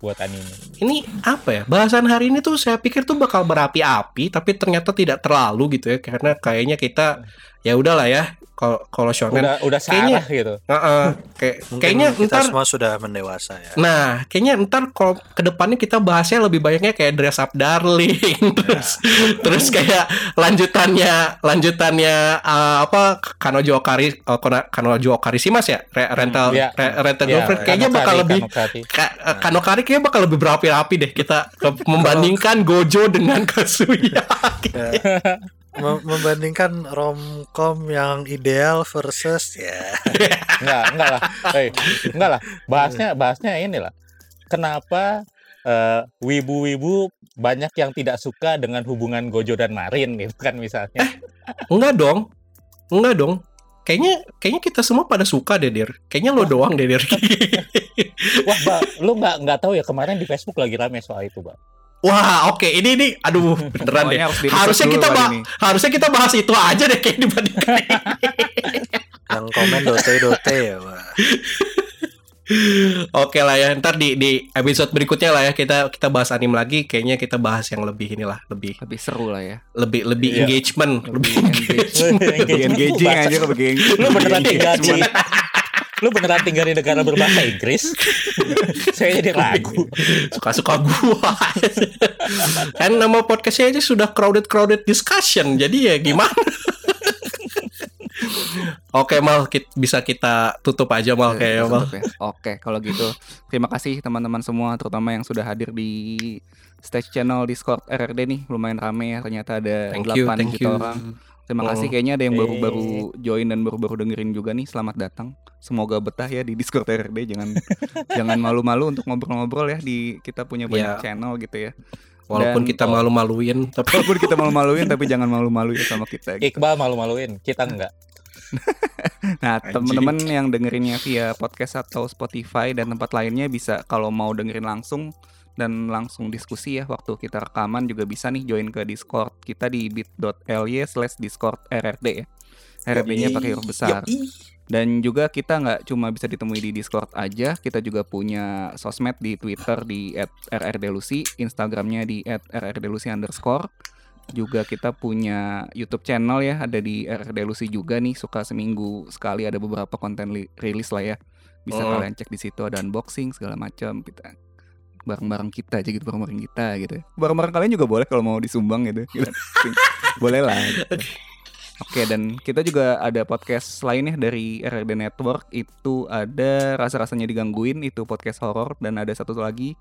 Buat anime. ini apa ya bahasan hari ini tuh saya pikir tuh bakal berapi-api tapi ternyata tidak terlalu gitu ya karena kayaknya kita ya udahlah ya kalau kalau shonen Udah udah Kayaknya- gitu. Heeh, kayak Mungkin kayaknya kita ntar semua sudah mendewasa ya. nah kayaknya ntar kalau ke depannya kita bahasnya lebih banyaknya kayak dress up darling terus terus kayak lanjutannya lanjutannya eh, apa Kanojo Okari Kona- Kanojo Okari sih mas ya Re- rental Iya. re- rental Ya, girlfriend kayaknya Kanokari, bakal lebih Kanokari. Ka- eh, Kanokari kayaknya bakal lebih berapi-api deh kita membandingkan Gojo dengan Kazuya membandingkan romcom yang ideal versus ya Enggak, enggak lah. Hei, enggak lah. Bahasnya bahasnya inilah. Kenapa eh, wibu-wibu banyak yang tidak suka dengan hubungan Gojo dan Marin gitu kan misalnya. enggak dong enggak dong kayaknya kayaknya kita semua pada suka deh Dir kayaknya lo doang deh Dir Wah, Ba, lu nggak nggak tahu ya kemarin di Facebook lagi rame soal itu, Ba. Wah, oke ini ini aduh beneran deh. Harus Harusnya kita bah ini. harusnya kita bahas itu aja deh kayak dibandingkan. yang komen dote dote ya Pak. oke lah ya, ntar di di episode berikutnya lah ya kita kita bahas anime lagi. Kayaknya kita bahas yang lebih inilah, lebih Lebih seru lah ya. lebih lebih Iya. engagement, lebih Lebih engage. engagement. Lebih engaging aja lebih engaging. Lu beneran engagement. Lu beneran tinggal di negara berbahasa Inggris? Saya jadi ragu. Suka-suka gua. kan nama podcastnya aja sudah crowded crowded discussion. Jadi ya gimana? Oke mal kit- bisa kita tutup aja mal kayaknya mal. Oke, Oke, kalau gitu terima kasih teman-teman semua terutama yang sudah hadir di stage channel Discord RRD nih lumayan rame ya ternyata ada Thank you, 8 thank juta you. orang. Terima kasih Oh. kayaknya ada yang baru-baru join dan baru-baru dengerin juga nih. Selamat datang. Semoga betah ya di Discord RRD. Jangan jangan malu-malu untuk ngobrol-ngobrol ya di kita punya banyak Ya. channel gitu ya. Walaupun Dan- kita malu-maluin tapi Walaupun kita malu-maluin tapi jangan malu-malu ya sama kita. gitu. Iqbal malu-maluin, kita enggak. Nah, teman-teman yang dengerinnya via podcast atau Spotify dan tempat lainnya bisa kalau mau dengerin langsung dan langsung diskusi ya waktu kita rekaman juga bisa nih join ke Discord kita di bit.ly slash discord rrd ya. RRD-nya pakai huruf besar. Dan juga kita nggak cuma bisa ditemui di Discord aja, kita juga punya sosmed di Twitter di @rrdelusi, Instagramnya di @rrdelusi underscore. Juga kita punya YouTube channel ya, ada di rrdelusi juga nih, suka seminggu sekali ada beberapa konten li- rilis lah ya. Bisa Oh. kalian cek di situ ada unboxing segala macam kita bareng-bareng kita aja gitu bareng-bareng kita gitu. Bareng-bareng kalian juga boleh kalau mau disumbang gitu. Gitu. boleh lah. gitu. Oke dan kita juga ada podcast lainnya dari RRD Network itu ada rasa-rasanya digangguin itu podcast horor dan ada satu lagi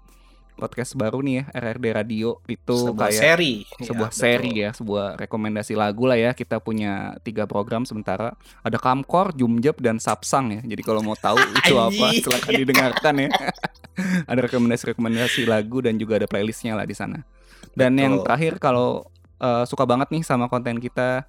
podcast baru nih ya RRD Radio itu sebuah kayak seri. sebuah Ya, seri betul. ya sebuah rekomendasi lagu lah ya kita punya tiga program sementara ada Kamkor, Jumjep dan Sapsang ya jadi kalau mau tahu itu apa silakan didengarkan ya ada rekomendasi-rekomendasi lagu dan juga ada playlistnya lah di sana dan yang Betul. terakhir kalau eh, suka banget nih sama konten kita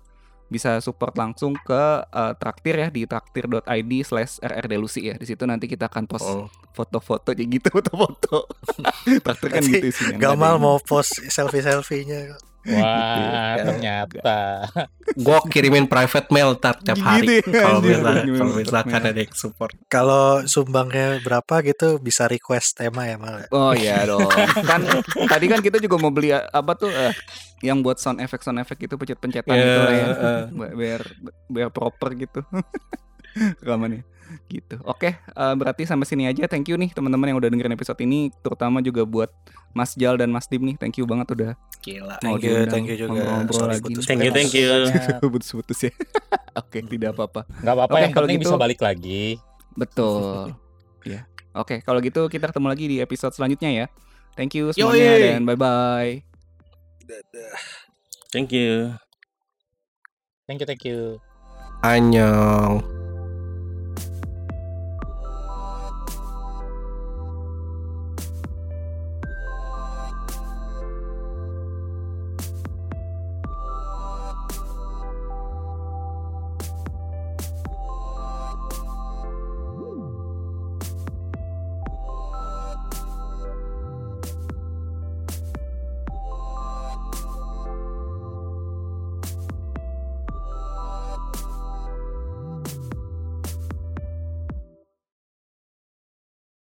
bisa support langsung ke eh, traktir ya di traktir.id slash rrdelusi ya di situ nanti kita akan post Oh. foto-foto kayak gitu foto-foto traktir kan gitu ada Gamal yang- mau post selfie-selfie-nya. Wah, Ya. ternyata. Gua kirimin private mail tar tiap Gitu hari ya, kalau kirimin kalau misalkan ada yang support. Kalau sumbangnya berapa gitu bisa request tema ya Mal. ya? Oh iya dong. kan tadi kan kita juga mau beli apa tuh eh, yang buat sound effect sound effect itu pencet-pencetan Ya, gitu lah ya. eh. Bi- Biar biar proper gitu. Rekamannya gitu. Oke, eh, berarti sampai sini aja. Thank you nih teman-teman yang udah dengerin episode ini, terutama juga buat Mas Jal dan Mas Dim nih. Thank you banget udah Gila. Mau Thank you, thank you juga. ngobrol-ngobrol Sorry lagi. putus Thank you, thank you. putus-putus ya. Oke, tidak apa-apa. Enggak apa-apa Oke, yang kalau penting gitu- bisa balik lagi. Betul. ya. Oke, kalau gitu kita ketemu lagi di episode selanjutnya ya. Thank you semuanya Yoi. dan bye-bye. Thank you. Thank you, thank you. Annyeong.